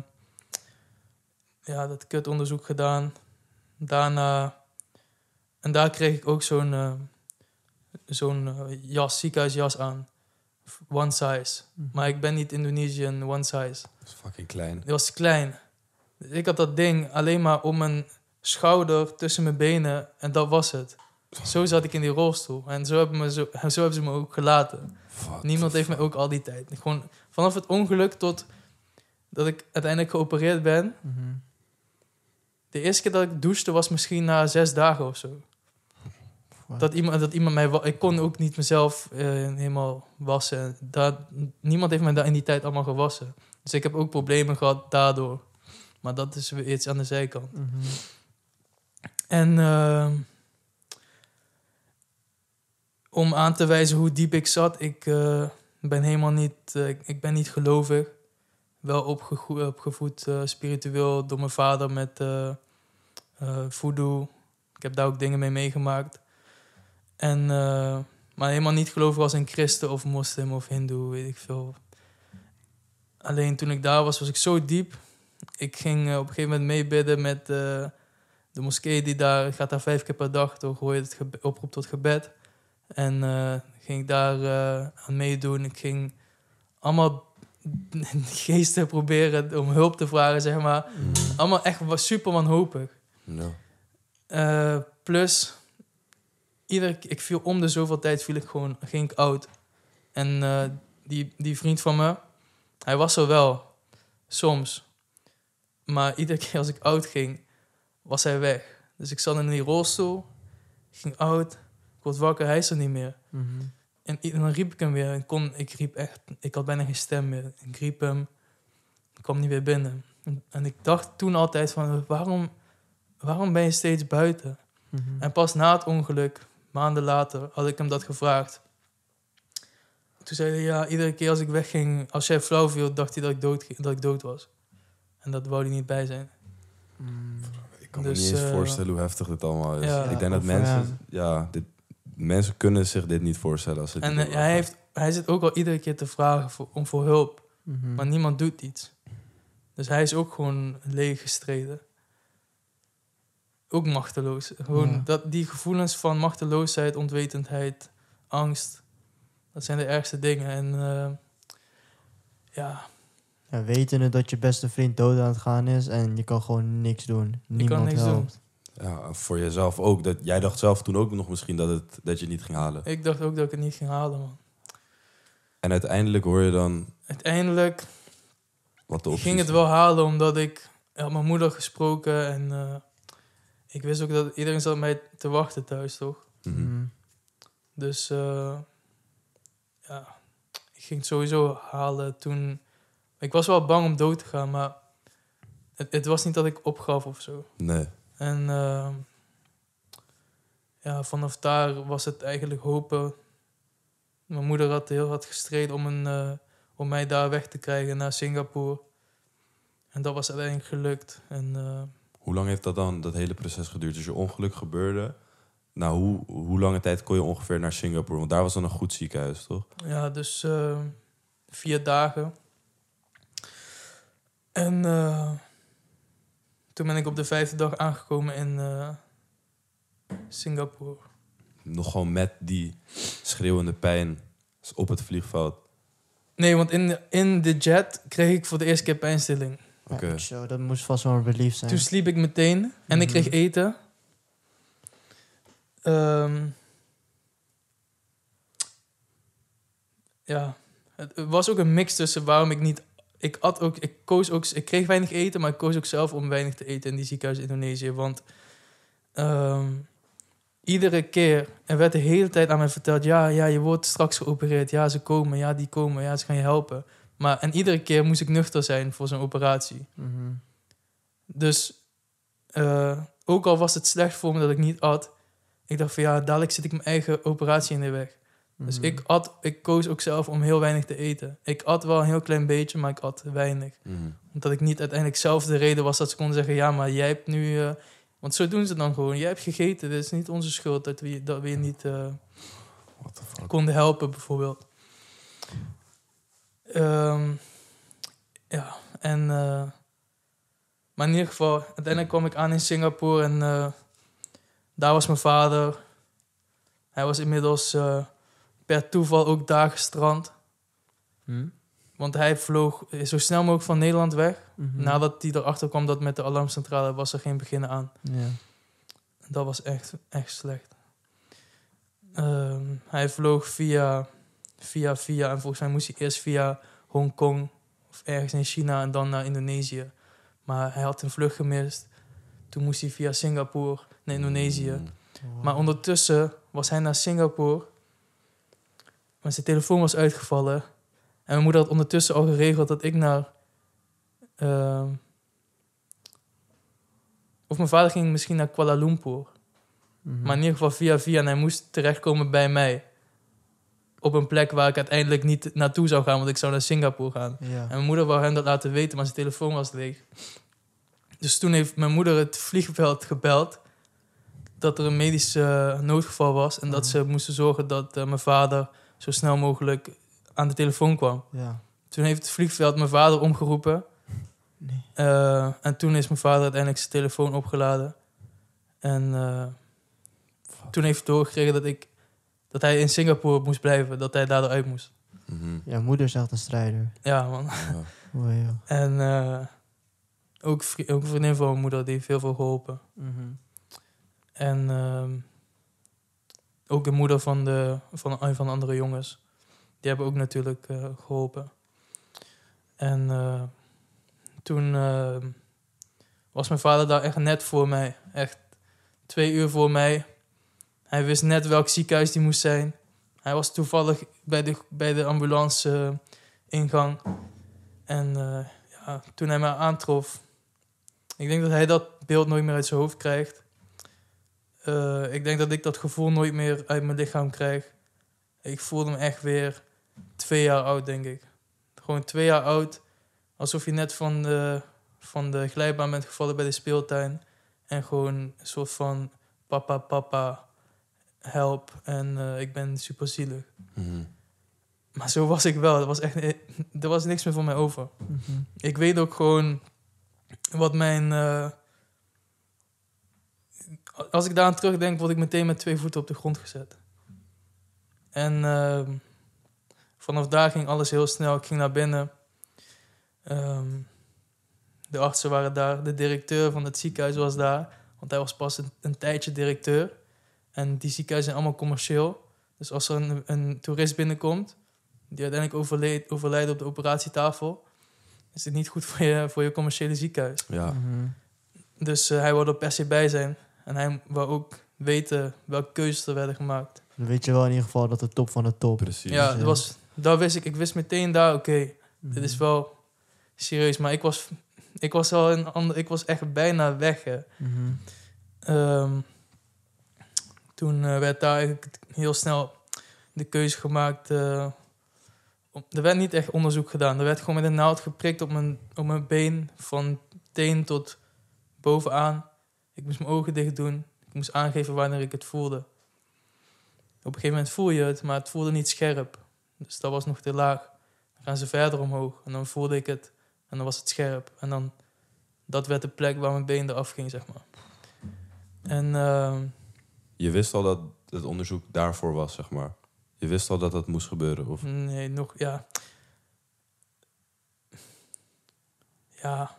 ja, dat kutonderzoek gedaan. Daarna... En daar kreeg ik ook zo'n eh, zo'n eh, jas, ziekenhuisjas aan. One size. Mhm. Maar ik ben niet Indonesian one size. Dat is fucking klein. Het was klein. Ik had dat ding alleen maar om mijn schouder tussen mijn benen en dat was het. Zo zat ik in die rolstoel. En zo hebben, me zo, zo hebben ze me ook gelaten. Niemand heeft me ook al die tijd. Gewoon vanaf het ongeluk tot dat ik uiteindelijk geopereerd ben. Mhm. De eerste keer dat ik douchte was misschien na zes dagen of zo. Dat iemand, dat iemand mij... Ik kon ook niet mezelf eh, helemaal wassen. Dat, niemand heeft mij daar in die tijd allemaal gewassen. Dus ik heb ook problemen gehad daardoor. Maar dat is weer iets aan de zijkant. Mhm. En ehm, om aan te wijzen hoe diep ik zat, ik eh, ben helemaal niet, eh, ik, ik ben niet gelovig. Wel opgegoe- opgevoed eh, spiritueel door mijn vader met eh, voodoo. Ik heb daar ook dingen mee meegemaakt. En, maar helemaal niet gelovig als een christen of moslim of hindoe, weet ik veel. Alleen toen ik daar was, was ik zo diep. Ik ging op een gegeven moment meebidden met... de moskee die daar ik ga daar vijf keer per dag door je het oproep tot gebed. En ging ik daar eh, aan meedoen. Ik ging allemaal geesten proberen om hulp te vragen, zeg maar. Mhm. Allemaal echt wa- super wanhopig. Ja. Eh, plus, ieder, ik viel om de zoveel tijd viel ik gewoon, ging ik oud. En eh, die, die vriend van me, hij was er wel, soms. Maar iedere keer als ik oud ging, was hij weg. Dus ik zat in die rolstoel, ging oud, ik word wakker, hij is er niet meer. Mhm. En i- dan riep ik hem weer. Ik, kon, ik riep echt, ik had bijna geen stem meer. Ik riep hem, ik kwam niet weer binnen. En, en ik dacht toen altijd van, waarom, waarom ben je steeds buiten? Mhm. En pas na het ongeluk, maanden later, had ik hem dat gevraagd. Toen zei hij, ja, iedere keer als ik wegging, als jij flauw viel, dacht hij dat ik dood, dat ik dood was. En dat wou hij niet bij zijn. Mhm. Ik kan Dus, me niet eens eh, voorstellen hoe heftig dit allemaal is. ja, ik denk dat mensen... Ja, dit, mensen kunnen zich dit niet voorstellen. Als ze En eh, hij, heeft, hij zit ook al iedere keer te vragen voor, om voor hulp. Mhm. Maar niemand doet iets. Dus hij is ook gewoon leeg gestreden. Ook machteloos. Gewoon Ja. dat, die gevoelens van machteloosheid, onwetendheid, angst. Dat zijn de ergste dingen. En eh, ja, Ja, wetende dat je beste vriend dood aan het gaan is en je kan gewoon niks doen. Niemand niks helpt. Ja, voor jezelf ook. Dat, jij dacht zelf toen ook nog misschien dat, het, dat je het niet ging halen. ik dacht ook dat ik het niet ging halen, man. En uiteindelijk hoor je dan Uiteindelijk wat de ging het wel halen omdat ik ik had mijn moeder gesproken. En eh, ik wist ook dat iedereen zat mij te wachten thuis, toch? Mhm. Mhm. Dus eh, ja, ik ging het sowieso halen toen. Ik was wel bang om dood te gaan, maar het, het was niet dat ik opgaf of zo. Nee. En eh, ja, vanaf daar was het eigenlijk hopen. Mijn moeder had heel hard gestreden om, een, eh, om mij daar weg te krijgen naar Singapore. En dat was uiteindelijk gelukt. En eh, Hoe lang heeft dat dan, dat hele proces geduurd? Dus je ongeluk gebeurde. Nou, hoe, hoe lange tijd kon je ongeveer naar Singapore? Want daar was dan een goed ziekenhuis, toch? Ja, dus vier dagen. En toen ben ik op de vijfde dag aangekomen in eh, Singapore. Nog gewoon met die schreeuwende pijn op het vliegveld. Nee, want in de, in de jet kreeg ik voor de eerste keer pijnstilling. Oké. Zo, dat moest vast wel een relief zijn. Toen sliep ik meteen en ik kreeg Mhm. eten. Ehm, ja, het was ook een mix tussen waarom ik niet. Ik at ook, ik koos ook, ik kreeg weinig eten, maar ik koos ook zelf om weinig te eten in die ziekenhuis in Indonesië. Want ehm, iedere keer, er werd de hele tijd aan mij verteld: ja, ja, je wordt straks geopereerd. Ja, ze komen, ja, die komen, ja, ze gaan je helpen. Maar en iedere keer moest ik nuchter zijn voor zo'n operatie. Mhm. Dus eh, ook al was het slecht voor me dat ik niet at, ik dacht van ja, dadelijk zit ik mijn eigen operatie in de weg. Dus Mhm. ik at, ik koos ook zelf om heel weinig te eten. Ik at wel een heel klein beetje, maar ik at weinig. Mhm. Omdat ik niet uiteindelijk zelf de reden was dat ze konden zeggen, ja, maar jij hebt nu... eh, want zo doen ze dan gewoon. Jij hebt gegeten, dit is niet onze schuld dat we, dat we je niet eh, What the fuck? konden helpen, bijvoorbeeld. Ehm, ja, en... eh, maar in ieder geval, uiteindelijk kwam ik aan in Singapore en daar was mijn vader. Hij was inmiddels per toeval ook daar gestrand. Hm? Want hij vloog zo snel mogelijk van Nederland weg. Mhm. Nadat hij erachter kwam dat met de alarmcentrale was er geen beginnen aan. Ja. Dat was echt, echt slecht. Ehm, hij vloog via, via, via. En volgens mij moest hij eerst via Hongkong of ergens in China en dan naar Indonesië. Maar hij had een vlucht gemist. Toen moest hij via Singapore naar Indonesië. Mm. Wow. Maar ondertussen was hij naar Singapore. Maar zijn telefoon was uitgevallen. En mijn moeder had ondertussen al geregeld dat ik naar. ehm, of mijn vader ging misschien naar Kuala Lumpur. Mhm. Maar in ieder geval via via. En hij moest terechtkomen bij mij. Op een plek waar ik uiteindelijk niet naartoe zou gaan, want ik zou naar Singapore gaan. Ja. En mijn moeder wou hem dat laten weten, maar zijn telefoon was leeg. Dus toen heeft mijn moeder het vliegveld gebeld. Dat er een medisch noodgeval was. En dat Mhm. ze moesten zorgen dat eh, mijn vader zo snel mogelijk aan de telefoon kwam. ja. Toen heeft het vliegveld mijn vader omgeroepen. Nee. Eh, en toen is mijn vader uiteindelijk zijn telefoon opgeladen. En eh, toen heeft hij doorgekregen dat, ik, dat hij in Singapore moest blijven. Dat hij daardoor uit moest. Mhm. Ja, moeder is echt een strijder. Ja, man. Ja. Oh. En eh, ook, vri- ook een vriendin van mijn moeder, die heeft heel veel geholpen. Mhm. En ehm, ook de moeder van, de, van een van de andere jongens. Die hebben ook natuurlijk eh, geholpen. En eh, toen ehm, was mijn vader daar echt net voor mij. Echt twee uur voor mij. Hij wist net welk ziekenhuis die moest zijn. Hij was toevallig bij de, bij de ambulance eh, ingang. En eh, ja, toen hij mij aantrof... Ik denk dat hij dat beeld nooit meer uit zijn hoofd krijgt. Eh, ik denk dat ik dat gevoel nooit meer uit mijn lichaam krijg. Ik voelde me echt weer twee jaar oud, denk ik. Gewoon twee jaar oud. Alsof je net van de, van de glijbaan bent gevallen bij de speeltuin. En gewoon een soort van papa, papa, help. En eh, ik ben super zielig. Mhm. Maar zo was ik wel. Er was echt er was niks meer voor mij over. Mhm. Ik weet ook gewoon wat mijn. eh, als ik daaraan terugdenk, word ik meteen met twee voeten op de grond gezet. En ehm, vanaf daar ging alles heel snel. Ik ging naar binnen. Ehm, de artsen waren daar. De directeur van het ziekenhuis was daar. Want hij was pas een, een tijdje directeur. En die ziekenhuizen zijn allemaal commercieel. Dus als er een, een toerist binnenkomt, die uiteindelijk overleed, overlijdt op de operatietafel, is het niet goed voor je, voor je commerciële ziekenhuis. Ja. Mhm. Dus eh, hij wilde er per se bij zijn. En hij wou ook weten welke keuzes er werden gemaakt. Dan weet je wel in ieder geval dat de top van de top. Precies. Ja, dat was, daar wist ik. Ik wist meteen daar, oké, Mhm. dit is wel serieus. Maar ik was, ik was al een ander, ik was echt bijna weg. Hè. Mhm. Ehm, toen eh, werd daar eigenlijk heel snel de keuze gemaakt. eh, er werd niet echt onderzoek gedaan. Er werd gewoon met een naald geprikt op mijn, op mijn been, van teen tot bovenaan. Ik moest mijn ogen dicht doen. Ik moest aangeven wanneer ik het voelde. Op een gegeven moment voel je het, maar het voelde niet scherp. Dus dat was nog te laag. Dan gaan ze verder omhoog en dan voelde ik het en dan was het scherp. En dan, dat werd de plek waar mijn been eraf ging, zeg maar. En ehm, Je wist al dat het onderzoek daarvoor was, zeg maar. Je wist al dat dat moest gebeuren. Of... nee, nog, ja. Ja,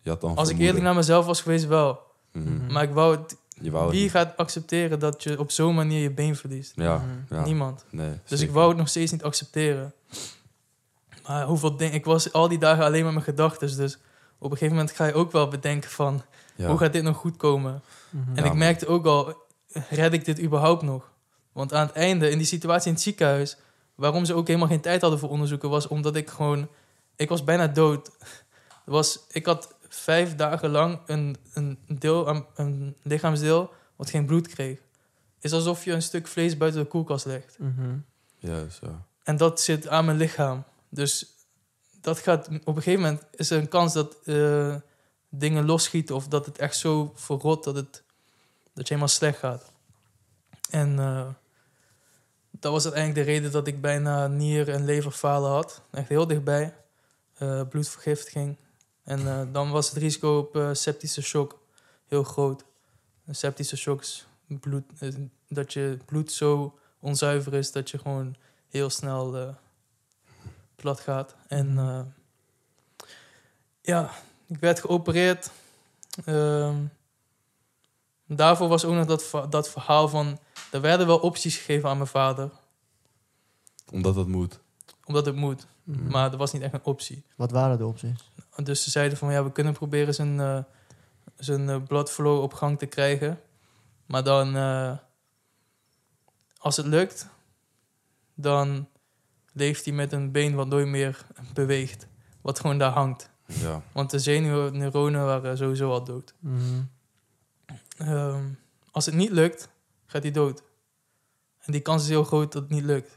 Je had dan als ik eerlijk naar mezelf was geweest, wel. Mhm. Maar ik wou het, Je wou het wie niet. gaat accepteren dat je op zo'n manier je been verliest? Ja, Mhm. ja. Niemand. Nee, Dus zeker. ik wou het nog steeds niet accepteren. Maar hoeveel dingen... Ik was al die dagen alleen met mijn gedachten. Dus op een gegeven moment ga je ook wel bedenken van... Ja. Hoe gaat dit nog goed komen? Mhm. En Ja, ik merkte ook al... Red ik dit überhaupt nog? Want aan het einde, in die situatie in het ziekenhuis... Waarom ze ook helemaal geen tijd hadden voor onderzoeken... was omdat ik gewoon... Ik was bijna dood. Er Was, ik had vijf dagen lang een, een, deel aan, een lichaamsdeel... wat geen bloed kreeg. is alsof je een stuk vlees buiten de koelkast legt. Mhm. Juist, ja. En dat zit aan mijn lichaam. Dus dat gaat, op een gegeven moment is er een kans dat eh, dingen losschieten of dat het echt zo verrot dat, het, dat je helemaal slecht gaat. En eh, dat was uiteindelijk de reden dat ik bijna nier- en leverfalen had. Echt heel dichtbij. Eh, bloedvergiftiging. En eh, dan was het risico op eh, septische shock heel groot. Een septische shock is bloed, eh, dat je bloed zo onzuiver is dat je gewoon heel snel eh, plat gaat. En eh, ja, ik werd geopereerd. Ehm, daarvoor was ook nog dat, dat verhaal van... Er werden wel opties gegeven aan mijn vader, Omdat dat moet. omdat het moet. Mhm. Maar er was niet echt een optie. Wat waren de opties? Dus ze zeiden van, ja, we kunnen proberen zijn, eh zijn eh, bloodflow op gang te krijgen. Maar dan, eh, als het lukt, dan leeft hij met een been wat nooit meer beweegt. Wat gewoon daar hangt. Ja. Want de zenuwneuronen waren sowieso al dood. Mhm. Ehm, als het niet lukt, gaat hij dood. En die kans is heel groot dat het niet lukt.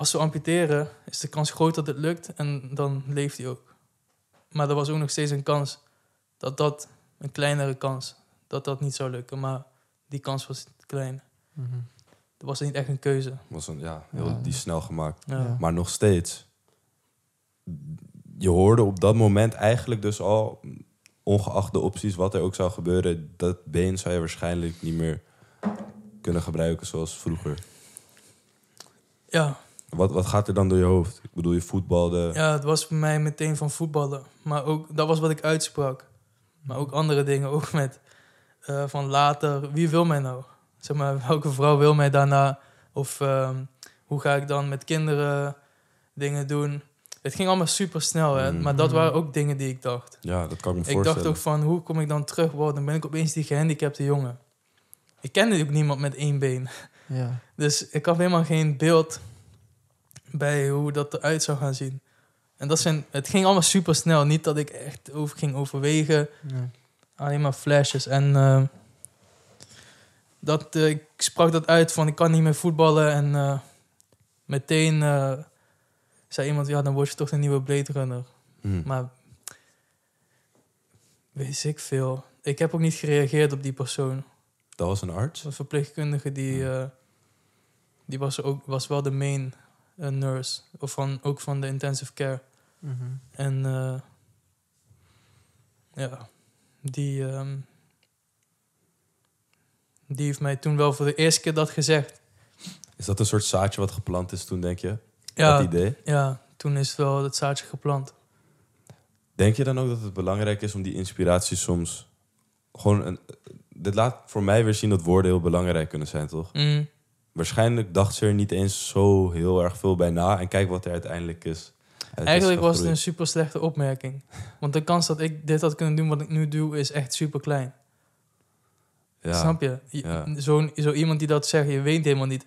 Als we amputeren, is de kans groot dat het lukt en dan leeft hij ook. Maar er was ook nog steeds een kans dat dat, een kleinere kans, dat dat niet zou lukken. Maar die kans was klein. Mhm. Er was niet echt een keuze. Was een, ja, heel, Ja. die is snel gemaakt. Ja. Ja. Maar nog steeds. Je hoorde op dat moment eigenlijk dus al, ongeacht de opties, wat er ook zou gebeuren, dat been zou je waarschijnlijk niet meer kunnen gebruiken zoals vroeger. ja, Wat, wat gaat er dan door je hoofd? Ik bedoel, je voetbalde. Ja, het was voor mij meteen van voetballen. Maar ook, dat was wat ik uitsprak. Maar ook andere dingen, ook met eh, van later, wie wil mij nou? Zeg maar, welke vrouw wil mij daarna? Of ehm, hoe ga ik dan met kinderen dingen doen? Het ging allemaal super snel, hè? Mm. maar dat waren ook dingen die ik dacht. Ja, dat kan ik me Ik voorstellen. dacht ook van, hoe kom ik dan terug? Wow, dan ben ik opeens die gehandicapte jongen. Ik kende ook niemand met één been. Ja. Dus ik had helemaal geen beeld bij hoe dat eruit zou gaan zien. En dat zijn, het ging allemaal super snel. Niet dat ik echt over ging overwegen. Nee. Alleen maar flashes. En eh, dat, eh, ik sprak dat uit van ik kan niet meer voetballen. En eh, meteen eh, zei iemand, ja dan word je toch een nieuwe Blade Runner. Hm. Maar weet ik veel. Ik heb ook niet gereageerd op die persoon. Dat was een arts? Een verpleegkundige die, eh, die was, ook, was wel de main eh, nurse. Of van, ook van de intensive care. Mhm. En eh, ja, die, ehm, die heeft mij toen wel voor de eerste keer dat gezegd. Is dat een soort zaadje wat geplant is toen, denk je? Ja, Dat idee? ja, toen is wel het zaadje geplant. Denk je dan ook dat het belangrijk is om die inspiratie soms gewoon een. Dit laat voor mij weer zien dat woorden heel belangrijk kunnen zijn, toch? Mm, Waarschijnlijk dacht ze er niet eens zo heel erg veel bij na. En kijk wat er uiteindelijk is. Eigenlijk was het een super slechte opmerking. Want de kans dat ik dit had kunnen doen wat ik nu doe is echt super klein. Ja. Snap je? Je- Ja. Zo'n, zo iemand die dat zegt, je weet helemaal niet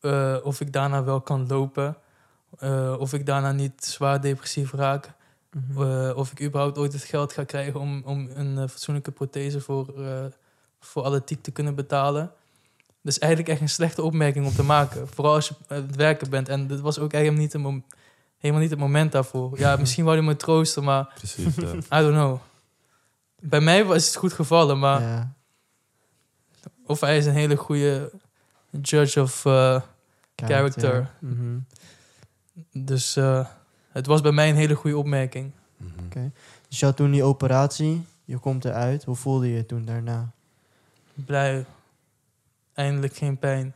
eh, of ik daarna wel kan lopen. eh, of ik daarna niet zwaar depressief raak. Mhm. eh, of ik überhaupt ooit het geld ga krijgen om, om een fatsoenlijke prothese voor, eh voor atletiek te kunnen betalen. Dat is eigenlijk echt een slechte opmerking om te maken. Vooral als je aan het werken bent. En dit was ook eigenlijk niet, een helemaal niet het moment daarvoor. Ja, misschien wou hij me troosten, maar Precies, ja. I don't know. Bij mij was het goed gevallen, maar ja, of hij is een hele goede judge of... eh, Character. Mhm. dus eh, het was bij mij een hele goede opmerking. Mhm. Dus je had toen die operatie, je komt eruit. Hoe voelde je je toen daarna? Blij. Eindelijk geen pijn.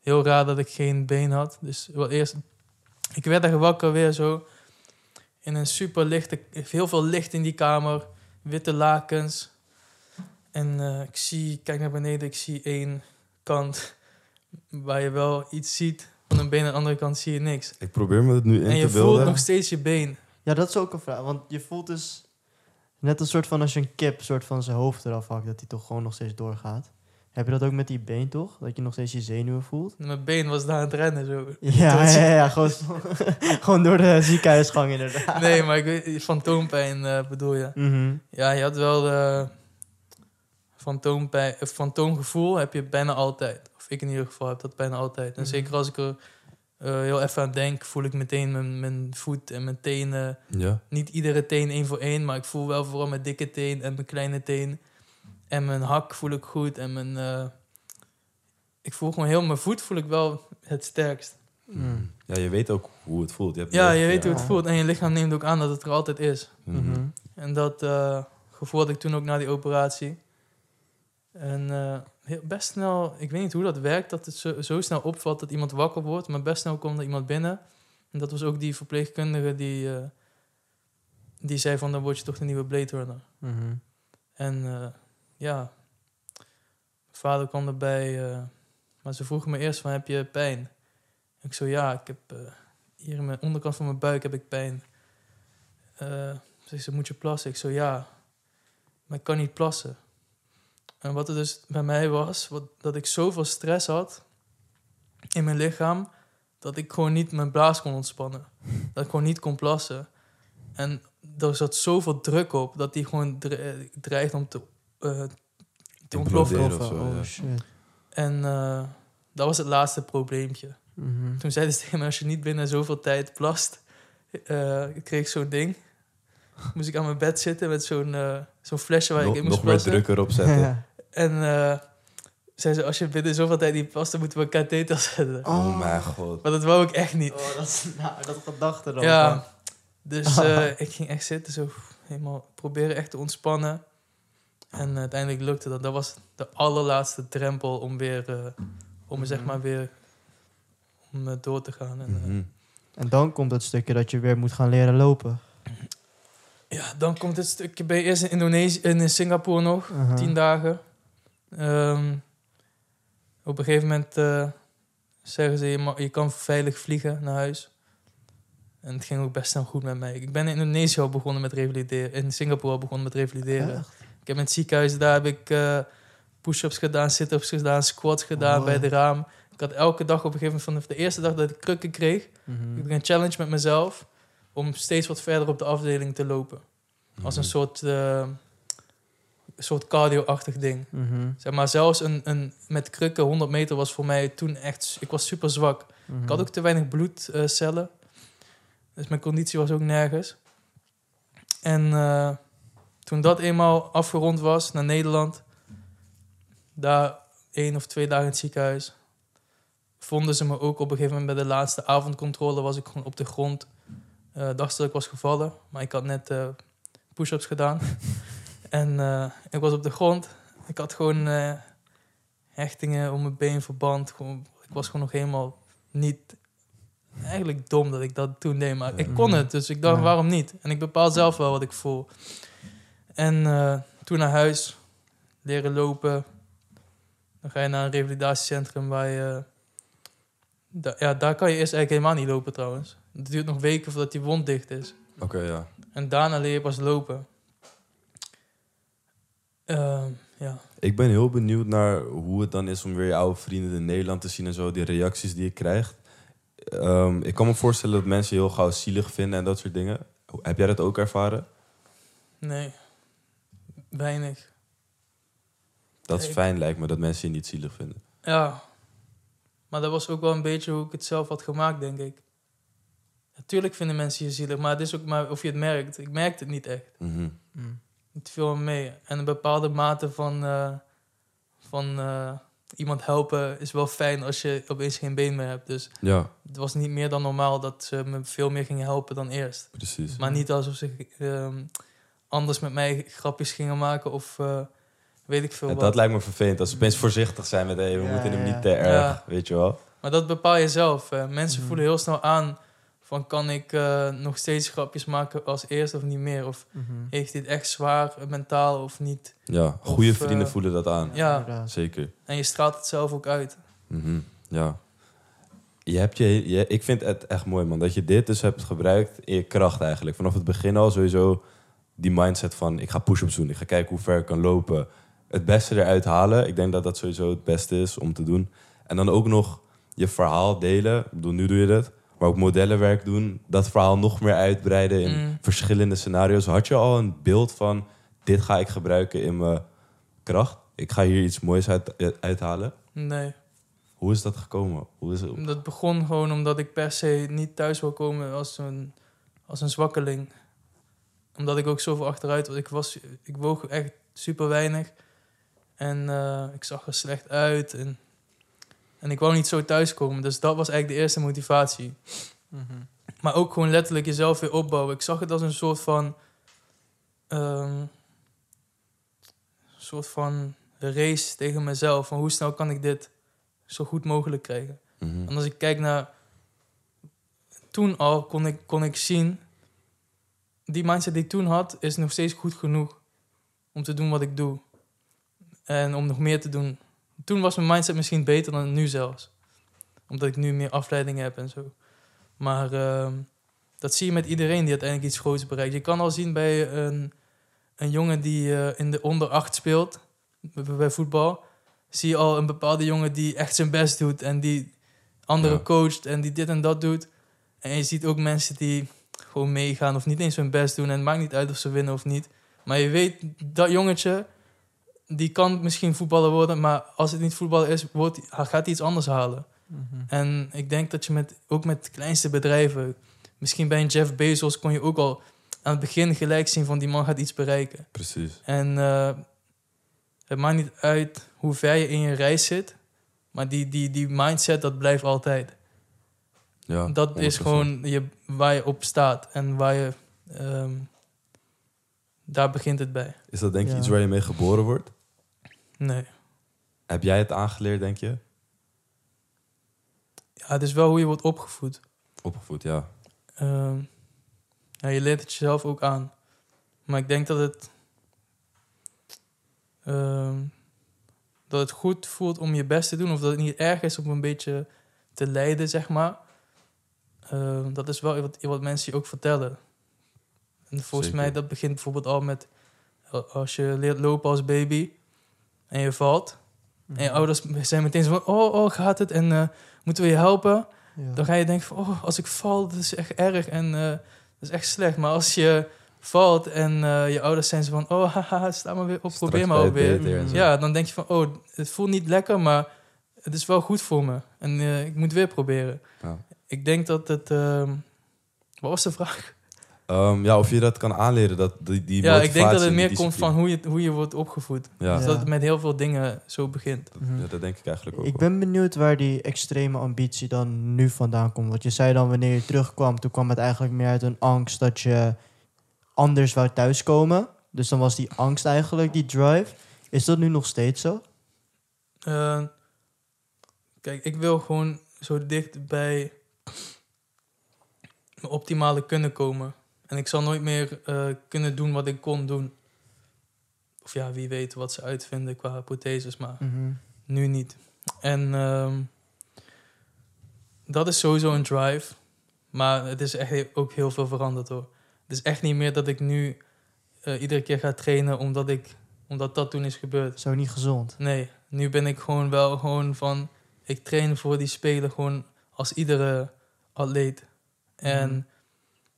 Heel raar dat ik geen been had. Dus wel eerst... Ik werd er wakker weer zo. In een super lichte... Heel veel licht in die kamer. Witte lakens. En eh, ik zie... Kijk naar beneden. Ik zie één kant... Waar je wel iets ziet. Van een been. Aan de andere kant zie je niks. Ik probeer me het nu in En je te voelt beelden. nog steeds je been. Ja, dat is ook een vraag. Want je voelt dus net een soort van als je een kip soort van zijn hoofd eraf hakt, dat hij toch gewoon nog steeds doorgaat. Heb je dat ook met die been toch? Dat je nog steeds je zenuwen voelt? Mijn been was daar aan het rennen zo. Ja, ja, ja, gewoon, gewoon door de ziekenhuisgang inderdaad. Nee, maar ik weet, fantoompijn eh, bedoel je. Mhm. Ja, je had wel eh fantoompijn, een fantoomgevoel heb je bijna altijd. Of ik in ieder geval heb dat bijna altijd. En Mhm. zeker als ik er eh, heel even aan denk, voel ik meteen mijn, mijn voet en mijn tenen. Ja. Niet iedere teen één voor één, maar ik voel wel vooral mijn dikke teen en mijn kleine teen. En mijn hak voel ik goed. En mijn... eh, ik voel gewoon heel mijn voet voel ik wel het sterkst. Mm. ja, je weet ook hoe het voelt. Je hebt Ja, je weet hoe het voelt. En je lichaam neemt ook aan dat het er altijd is. Mhm. Mhm. En dat eh, gevoel had ik toen ook na die operatie. En eh, heel, best snel, ik weet niet hoe dat werkt, dat het zo, zo snel opvalt dat iemand wakker wordt, maar best snel komt er iemand binnen. En dat was ook die verpleegkundige die, eh, die zei van dan word je toch de nieuwe Blade Runner. Mhm. En eh, ja, mijn vader kwam erbij, eh, maar ze vroegen me eerst van heb je pijn? Ik zo ja, ik heb eh, hier in mijn onderkant van mijn buik heb ik pijn. Eh ze moet je plassen? Ik zo ja, maar ik kan niet plassen. En wat er dus bij mij was, wat, dat ik zoveel stress had in mijn lichaam, dat ik gewoon niet mijn blaas kon ontspannen. Dat ik gewoon niet kon plassen. En er zat zoveel druk op dat die gewoon dre- dreigt om te, eh, te ontploffen. Imploderen. of zo, oh ja. shit. En eh, dat was het laatste probleempje. Mhm. Toen zeiden ze tegen me, als je niet binnen zoveel tijd plast, eh, ik kreeg zo'n ding. Moest ik aan mijn bed zitten met zo'n eh, zo'n flesje waar Nog, ik in moest nog meer plassen. druk erop zetten. Ja. En eh zei ze, als je binnen zoveel tijd niet plast, dan moeten we een katheter zetten. Oh mijn god. Maar dat wou ik echt niet. Oh, dat, is, nou, dat gedachte dan. Ja, dus eh, ik ging echt zitten, zo helemaal proberen echt te ontspannen. En uiteindelijk lukte dat. Dat was de allerlaatste drempel om weer, eh, om zeg Mhm. maar weer om, eh, door te gaan. En, eh, Mhm. En dan komt het stukje dat je weer moet gaan leren lopen. Ja, dan komt het stukje bij eerst in Indonesië en in Singapore nog, Aha. tien dagen. Ehm, op een gegeven moment eh, zeggen ze, je, je kan veilig vliegen naar huis. En het ging ook best wel goed met mij. Ik ben in Indonesië al begonnen met revalideren. In Singapore al begonnen met revalideren. Echt? Ik heb in het ziekenhuis, daar heb ik eh, push-ups gedaan, sit-ups gedaan, squats gedaan Oh, bij de raam. Ik had elke dag op een gegeven moment, vanaf de eerste dag dat ik krukken kreeg, Mhm. ik heb een challenge met mezelf om steeds wat verder op de afdeling te lopen. Als een Mhm. soort, eh, een soort cardio-achtig ding. Mhm. Zeg maar, zelfs een, een, met krukken 100 meter was voor mij toen echt... Ik was super zwak. Ik had ook te weinig bloedcellen. dus mijn conditie was ook nergens. En eh, toen dat eenmaal afgerond was, naar Nederland... Daar één of twee dagen in het ziekenhuis... vonden ze me ook op een gegeven moment bij de laatste avondcontrole... was ik gewoon op de grond. eh dacht dat ik was gevallen. Maar ik had net eh, push-ups gedaan. en eh, ik was op de grond. Ik had gewoon hechtingen om mijn been verband. Gewoon, ik was gewoon nog helemaal niet... Eigenlijk dom dat ik dat toen deed, maar ik kon het. Dus ik dacht, waarom niet? En ik bepaal zelf wel wat ik voel. En eh, toen naar huis, leren lopen. Dan ga je naar een revalidatiecentrum waar je... da- ja, daar kan je eerst eigenlijk helemaal niet lopen trouwens. Het duurt nog weken voordat die wond dicht is. Oké, ja. En daarna leer je pas lopen. Ehm, Ja. Ik ben heel benieuwd naar hoe het dan is om weer je oude vrienden in Nederland te zien en zo, die reacties die je krijgt. Ehm, ik kan me voorstellen dat mensen je heel gauw zielig vinden en dat soort dingen. Heb jij dat ook ervaren? Nee. Weinig. Dat is Ik- fijn, lijkt me, dat mensen je niet zielig vinden. Ja. Maar dat was ook wel een beetje hoe ik het zelf had gemaakt, denk ik. Natuurlijk vinden mensen je zielig, maar het is ook maar of je het merkt. Ik merkte het niet echt. Mhm. Mm. Het viel me mee. En een bepaalde mate van, eh, van eh, iemand helpen is wel fijn als je opeens geen been meer hebt. Dus Ja, het was niet meer dan normaal dat ze me veel meer gingen helpen dan eerst. precies. Maar niet alsof ze ehm, anders met mij grapjes gingen maken of eh, weet ik veel En wat. dat lijkt me vervelend, als ze opeens voorzichtig zijn met... Hey, we Ja, moeten hem ja. niet te erg, Ja. weet je wel. Maar dat bepaal je zelf. eh. mensen Mhm. voelen heel snel aan van kan ik eh, nog steeds grapjes maken als eerst of niet meer. Of Mhm. heeft dit echt zwaar mentaal of niet. Ja, goede Of, vrienden voelen dat aan. Ja. Zeker. En je straalt het zelf ook uit. Mhm, Ja. Je hebt je, je, ik vind het echt mooi, man. Dat je dit dus hebt gebruikt in je kracht eigenlijk. Vanaf het begin al sowieso die mindset van... ik ga push-ups doen, ik ga kijken hoe ver ik kan lopen. Het beste eruit halen. Ik denk dat dat sowieso het beste is om te doen. En dan ook nog je verhaal delen. Ik bedoel, nu doe je dat. Maar ook modellenwerk doen. Dat verhaal nog meer uitbreiden in Mm. verschillende scenario's. Had je al een beeld van... dit ga ik gebruiken in mijn kracht? Ik ga hier iets moois uit, uithalen. Nee. Hoe is dat gekomen? Hoe is het? Dat begon gewoon omdat ik per se niet thuis wil komen als een, als een zwakkeling. Omdat ik ook zoveel achteruit was. Ik, was, ik woog echt super weinig. En eh, ik zag er slecht uit. En, en ik wou niet zo thuiskomen. Dus dat was eigenlijk de eerste motivatie. Mhm. Maar ook gewoon letterlijk jezelf weer opbouwen. Ik zag het als een soort van... ehm, een soort van race tegen mezelf. Van hoe snel kan ik dit zo goed mogelijk krijgen. Mhm. En als ik kijk naar... Toen al kon ik, kon ik zien... Die mindset die ik toen had, is nog steeds goed genoeg. Om te doen wat ik doe. En om nog meer te doen. Toen was mijn mindset misschien beter dan nu zelfs. Omdat ik nu meer afleiding heb en zo. Maar ehm, dat zie je met iedereen die uiteindelijk iets groots bereikt. Je kan al zien bij een, een jongen die eh, in de onder 8 speelt, bij, bij voetbal, zie je al een bepaalde jongen die echt zijn best doet en die anderen Ja. coacht en die dit en dat doet. En je ziet ook mensen die gewoon meegaan of niet eens hun best doen en het maakt niet uit of ze winnen of niet. Maar je weet, dat jongetje, die kan misschien voetballer worden, maar als het niet voetballer is, wordt, gaat hij iets anders halen. Mhm. En ik denk dat je met, ook met kleinste bedrijven, misschien bij een Jeff Bezos kon je ook al aan het begin gelijk zien van die man gaat iets bereiken. Precies. En eh, het maakt niet uit hoe ver je in je reis zit, maar die, die, die mindset dat blijft altijd. Ja, dat is 100%. gewoon je, waar je op staat en waar je, ehm, daar begint het bij. Is dat denk je Ja. iets waar je mee geboren wordt? Nee. Heb jij het aangeleerd, denk je? Ja, het is wel hoe je wordt opgevoed. Opgevoed, ja. Ehm, ja, je leert het jezelf ook aan. Maar ik denk dat het, ehm, dat het goed voelt om je best te doen. Of dat het niet erg is om een beetje te lijden, zeg maar. Ehm, dat is wel wat, wat mensen je ook vertellen. En volgens Zeker. mij, dat begint bijvoorbeeld al met... Als je leert lopen als baby en je valt... En je ouders zijn meteen zo van... Oh, oh, gaat het? En eh, moeten we je helpen? Ja. Dan ga je denken van, oh, als ik val, dat is echt erg en eh, dat is echt slecht. Maar als je valt en eh, je ouders zijn zo van, oh, haha, sta maar weer op, Straks probeer maar ook weer. Ja, dan denk je van, oh, het voelt niet lekker, maar het is wel goed voor me. En ik moet weer proberen. Ja. Ik denk dat het... ehm, wat was de vraag? Ehm, ja, of je dat kan aanleren, dat, die, die ja, ik denk dat het meer komt van hoe je, hoe je wordt opgevoed. Ja, Dus Ja. dat het met heel veel dingen zo begint. dat, Mhm. ja, dat denk ik eigenlijk ook Ik wel. ben benieuwd waar die extreme ambitie dan nu vandaan komt. Want je zei dan wanneer je terugkwam, toen kwam het eigenlijk meer uit een angst dat je anders wou thuiskomen. Dus dan was die angst eigenlijk die drive. Is dat nu nog steeds zo? Eh, kijk, ik wil gewoon zo dicht bij mijn optimale kunnen komen. En ik zal nooit meer eh, kunnen doen wat ik kon doen. Of ja, wie weet wat ze uitvinden qua hypotheses, maar Mhm. nu niet. En ehm, dat is sowieso een drive. Maar het is echt ook heel veel veranderd hoor. Het is echt niet meer dat ik nu eh, iedere keer ga trainen omdat ik Omdat dat toen is gebeurd. Zo niet gezond. Nee, nu ben ik gewoon wel gewoon van... Ik train voor die spelen gewoon als iedere atleet. En Mhm.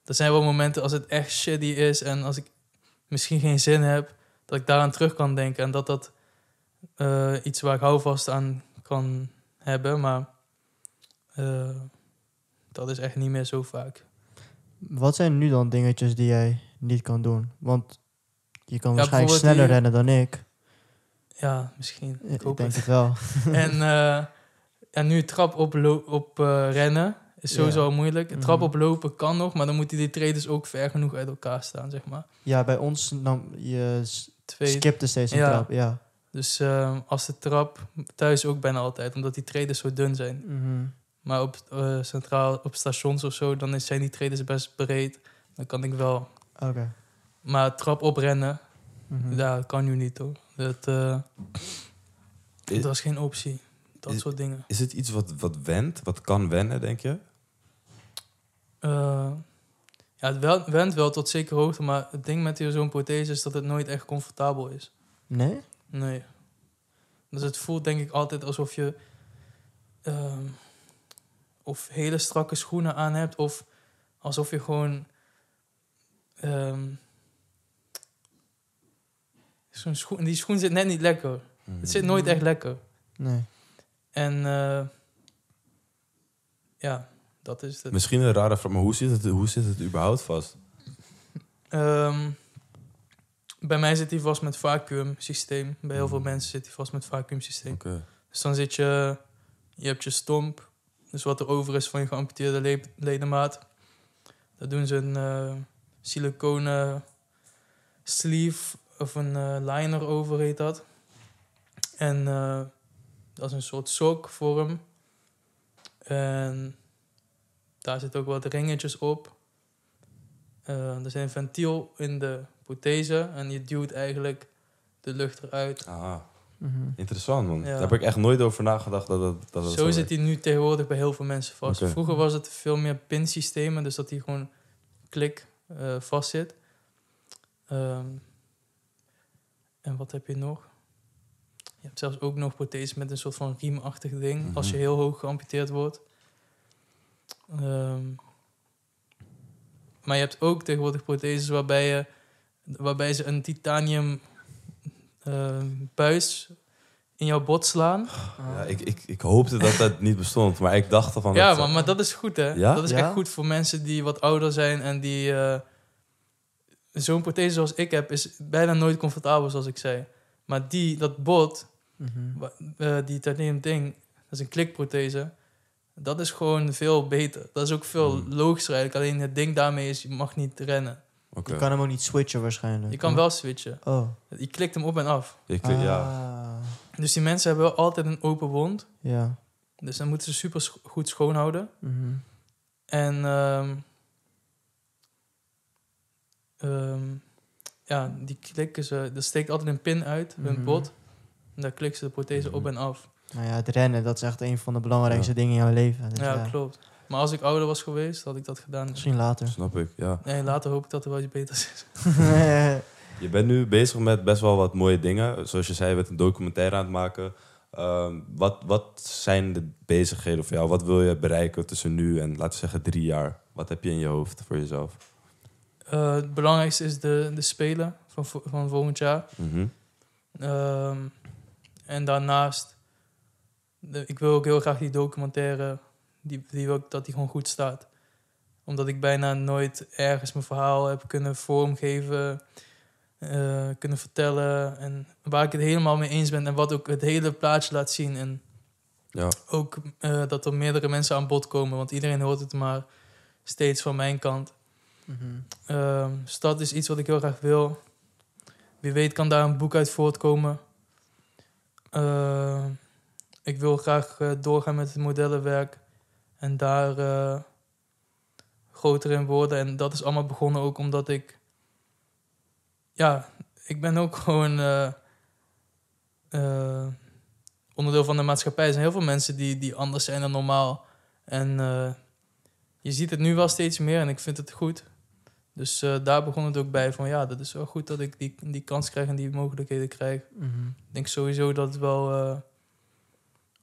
er zijn wel momenten als het echt shitty is... en als ik misschien geen zin heb... dat ik daaraan terug kan denken. En dat dat eh, iets waar ik houvast aan kan hebben. Maar eh, dat is echt niet meer zo vaak. Wat zijn nu dan dingetjes die jij niet kan doen? Want je kan Ja, waarschijnlijk sneller die- rennen dan ik. Ja, misschien. Ik Ik, denk het. het wel. En, eh, en nu trap op, op rennen is sowieso al moeilijk. Trap Mhm. oplopen kan nog, maar dan moeten die traders ook ver genoeg uit elkaar staan, zeg maar. Ja, bij ons nam je Twee. skipte steeds een Ja. trap. Ja. Dus eh, als de trap thuis ook bijna altijd, omdat die traders zo dun zijn. Mhm. Maar op eh, centraal, op stations of zo, dan zijn die traders best breed. Dan kan ik wel. Oké. Maar trap oprennen, ja, dat kan nu niet hoor. Dat, eh, Is, dat is geen optie. Dat Is- soort dingen. is het iets wat, wat wendt, wat kan wennen, denk je? Eh, ja, het wel, went wel tot zekere hoogte, maar het ding met zo'n prothese is dat het nooit echt comfortabel is. Nee? Nee. Dus het voelt denk ik altijd alsof je ehm, of hele strakke schoenen aan hebt of alsof je gewoon ehm, zo'n schoen, die schoen zit net niet lekker. Het zit nooit echt lekker. Nee. En eh, ja, dat is het. Misschien een rare vraag, maar hoe zit het, hoe zit het überhaupt vast? Ehm, bij mij zit hij vast met vacuümsysteem. Bij heel veel Mm. mensen zit hij vast met vacuümsysteem. Oké. Dus dan zit je, je hebt je stomp, dus wat er over is van je geamputeerde le- ledemaat. Daar doen ze een eh siliconen sleeve of een eh, liner over, heet dat. En eh, dat is een soort sokvorm. En daar zitten ook wat ringetjes op. Eh, er zit een ventiel in de prothese en je duwt eigenlijk de lucht eruit. Ah, Mhm. interessant man. Ja. Daar heb ik echt nooit over nagedacht dat het dat het Zo zit hij nu tegenwoordig bij heel veel mensen vast. Vroeger was het veel meer pinsystemen, dus dat hij gewoon klik eh vast zit. Ehm, en wat heb je nog? Je hebt zelfs ook nog protheses met een soort van riemachtig ding, als je Mhm. heel hoog geamputeerd wordt. Ehm, maar je hebt ook tegenwoordig protheses waarbij, je, waarbij ze een titanium ehm, buis in jouw bot slaan. Ja, ik, ik, ik hoopte dat dat niet bestond, maar ik dacht ervan... Ja, dat maar, maar dat is goed, hè? Ja? Dat is Ja? echt goed voor mensen die wat ouder zijn en die... eh, Zo'n prothese zoals ik heb is bijna nooit comfortabel, zoals ik zei. Maar die, dat bot, eh, die titanium ding, dat is een klikprothese. Dat is gewoon veel beter. Dat is ook veel Hmm. logischer eigenlijk. Alleen het ding daarmee is, je mag niet rennen. Je kan hem ook niet switchen waarschijnlijk. Je kan wel switchen. Oh. Je klikt hem op en af. Ik, ja. Ah. Dus die mensen hebben wel altijd een open wond. Ja. Dus dan moeten ze super scho- goed schoonhouden. Mhm. En ehm, ehm, ja, die klikken ze. Er steekt altijd een pin uit, hun Mhm. bot. En daar klikken ze de prothese op en af. Nou ja, het rennen, dat is echt een van de belangrijkste dingen in jouw leven. Dus ja, klopt. Maar als ik ouder was geweest, had ik dat gedaan. Misschien later. Snap ik, ja. Nee, later hoop ik dat er wel iets beters is. Je bent nu bezig met best wel wat mooie dingen. Zoals je zei, je bent een documentaire aan het maken. Ehm, wat, wat zijn de bezigheden voor jou? Wat wil je bereiken tussen nu en, laten we zeggen, drie jaar? Wat heb je in je hoofd voor jezelf? Eh, het belangrijkste is de, de Spelen van, van volgend jaar. Mhm. Ehm, en daarnaast, ik wil ook heel graag die documentaire, die, die wil ik dat die gewoon goed staat. Omdat ik bijna nooit ergens mijn verhaal heb kunnen vormgeven, eh, kunnen vertellen. En waar ik het helemaal mee eens ben en wat ook het hele plaatje laat zien. En Ja. ook eh, dat er meerdere mensen aan bod komen, want iedereen hoort het maar steeds van mijn kant. Mhm. Ehm, dus dat is iets wat ik heel graag wil. Wie weet kan daar een boek uit voortkomen. Ik wil graag eh, doorgaan met het modellenwerk en daar eh, groter in worden. En dat is allemaal begonnen ook omdat ik... Ja, ik ben ook gewoon eh, onderdeel van de maatschappij. Er zijn heel veel mensen die, die anders zijn dan normaal. En je ziet het nu wel steeds meer en ik vind het goed. Dus daar begon het ook bij van ja, dat is wel goed dat ik die, die kans krijg en die mogelijkheden krijg. Mhm. Ik denk sowieso dat het wel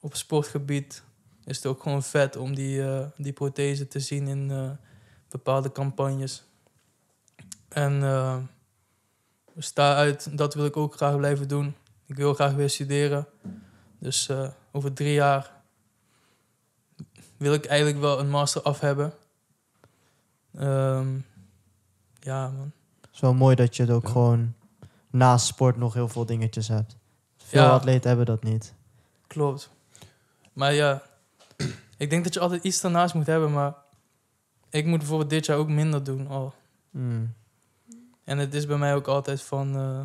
op sportgebied is het ook gewoon vet om die, eh, die prothese te zien in eh, bepaalde campagnes. En eh, dus daaruit, dat wil ik ook graag blijven doen. Ik wil graag weer studeren. Dus over drie jaar wil ik eigenlijk wel een master af hebben. Ehm, ja, man. Het is wel mooi dat je het ook Ja. gewoon naast sport nog heel veel dingetjes hebt. Veel Ja. atleten hebben dat niet. Klopt. Maar ja, ik denk dat je altijd iets daarnaast moet hebben, maar ik moet bijvoorbeeld dit jaar ook minder doen al. Mm. En het is bij mij ook altijd van eh,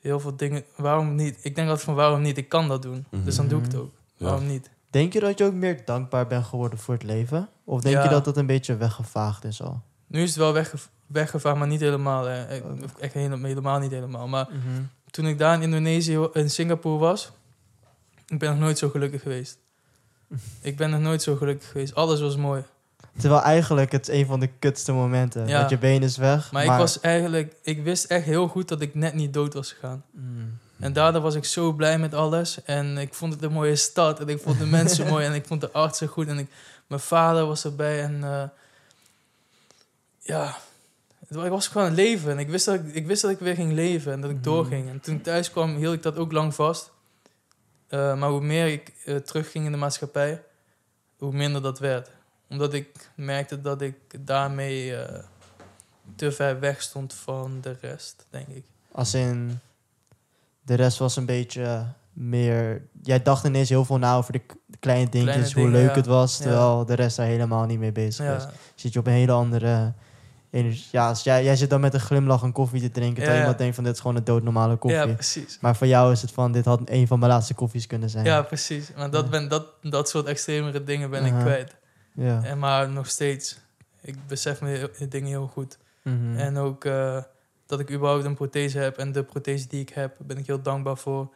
heel veel dingen. Waarom niet? Ik denk altijd van waarom niet? Ik kan dat doen. Dus dan doe ik het ook. Ja. Waarom niet? Denk je dat je ook meer dankbaar bent geworden voor het leven? Of denk Ja. je dat dat een beetje weggevaagd is al? Nu is het wel wegge weggevaagd, maar niet helemaal. Hè. Ik- Oh. Echt helemaal, helemaal niet helemaal. Maar Mhm. toen ik daar in Indonesië, in Singapore was, ik ben nog nooit zo gelukkig geweest. Ik ben nog nooit zo gelukkig geweest. Alles was mooi. Terwijl eigenlijk het een van de kutste momenten. Ja. Want je been is weg. Maar, ik was eigenlijk, ik wist echt heel goed dat ik net niet dood was gegaan. Mm. En daardoor was ik zo blij met alles. En ik vond het een mooie stad. En ik vond de mensen mooi. En ik vond de artsen goed. En ik, mijn vader was erbij. En eh, ja, ik was gewoon aan het leven. En ik wist, dat ik, ik wist dat ik weer ging leven. En dat ik Mhm. doorging. En toen ik thuis kwam, hield ik dat ook lang vast. Eh, maar hoe meer ik eh, terugging in de maatschappij, hoe minder dat werd. Omdat ik merkte dat ik daarmee eh, te ver weg stond van de rest, denk ik. Als in... De rest was een beetje meer... Jij dacht ineens heel veel na over de kleine dingetjes. Kleine hoe dingen, leuk ja. het was. Ja. Terwijl de rest daar helemaal niet mee bezig. Ja, Zit je op een hele andere... energie. Ja, als jij, jij zit dan met een glimlach een koffie te drinken. Terwijl Ja, iemand denkt van dit is gewoon een doodnormale koffie. ja precies. Maar voor jou is het van dit had een van mijn laatste koffies kunnen zijn. Ja, precies. Maar dat, ben, dat, dat soort extremere dingen ben ik kwijt. Ja. En maar nog steeds, ik besef me dingen heel goed. Mhm. En ook eh, dat ik überhaupt een prothese heb. En de prothese die ik heb, ben ik heel dankbaar voor.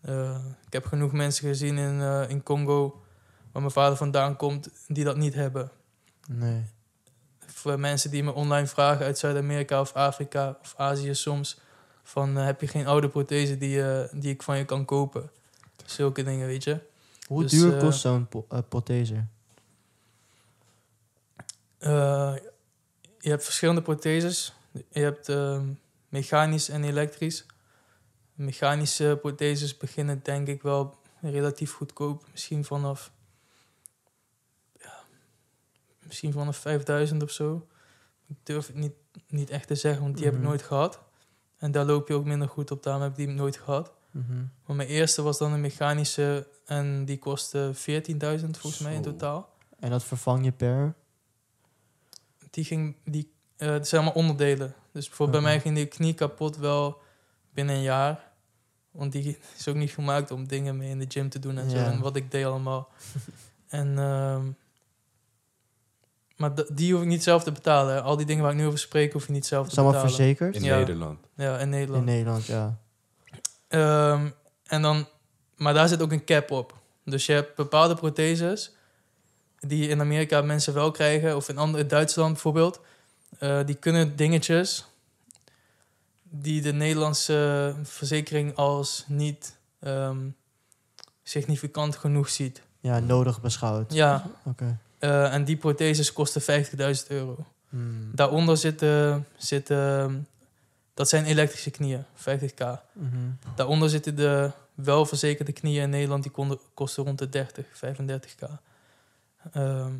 Eh, ik heb genoeg mensen gezien in, eh, in Congo, waar mijn vader vandaan komt, die dat niet hebben. Nee. Voor mensen die me online vragen uit Zuid-Amerika of Afrika of Azië soms. Van, eh, heb je geen oude prothese die, eh, die ik van je kan kopen? Zulke dingen, weet je. Hoe Dus, duur eh, kost zo'n eh, prothese? Eh, je hebt verschillende protheses. Je hebt ehm, mechanisch en elektrisch. Mechanische protheses beginnen denk ik wel relatief goedkoop. Misschien vanaf... Misschien vanaf 5000 of zo. Ik durf het niet, niet echt te zeggen, want die heb Mhm. ik nooit gehad. En daar loop je ook minder goed op, daarom heb ik die nooit gehad. Mhm. Maar mijn eerste was dan een mechanische en die kostte 14.000 volgens mij in totaal. En dat vervang je per? die ging, die, eh, het zijn allemaal onderdelen. Dus bijvoorbeeld bij Oké. mij ging die knie kapot wel binnen een jaar. Want die is ook niet gemaakt om dingen mee in de gym te doen en zo. En wat ik deed allemaal. en, ehm, maar die hoef ik niet zelf te betalen. Al die dingen waar ik nu over spreek, hoef je niet zelf te betalen. verzekerd? In Ja. Nederland. Ja, in In Nederland. Nederland, ja. Ehm, en dan, maar daar zit ook een cap op. Dus je hebt bepaalde protheses die in Amerika mensen wel krijgen, of in andere Duitsland bijvoorbeeld. Eh, die kunnen dingetjes die de Nederlandse verzekering als niet ehm, significant genoeg ziet. Ja, nodig beschouwd. Ja, Oké. Eh, en die protheses kosten 50.000 euro. Hmm. Daaronder zitten, zitten, dat zijn elektrische knieën, 50k. Mhm. Daaronder zitten de welverzekerde knieën in Nederland, die konden, kosten rond de 30, 35k. Ehm,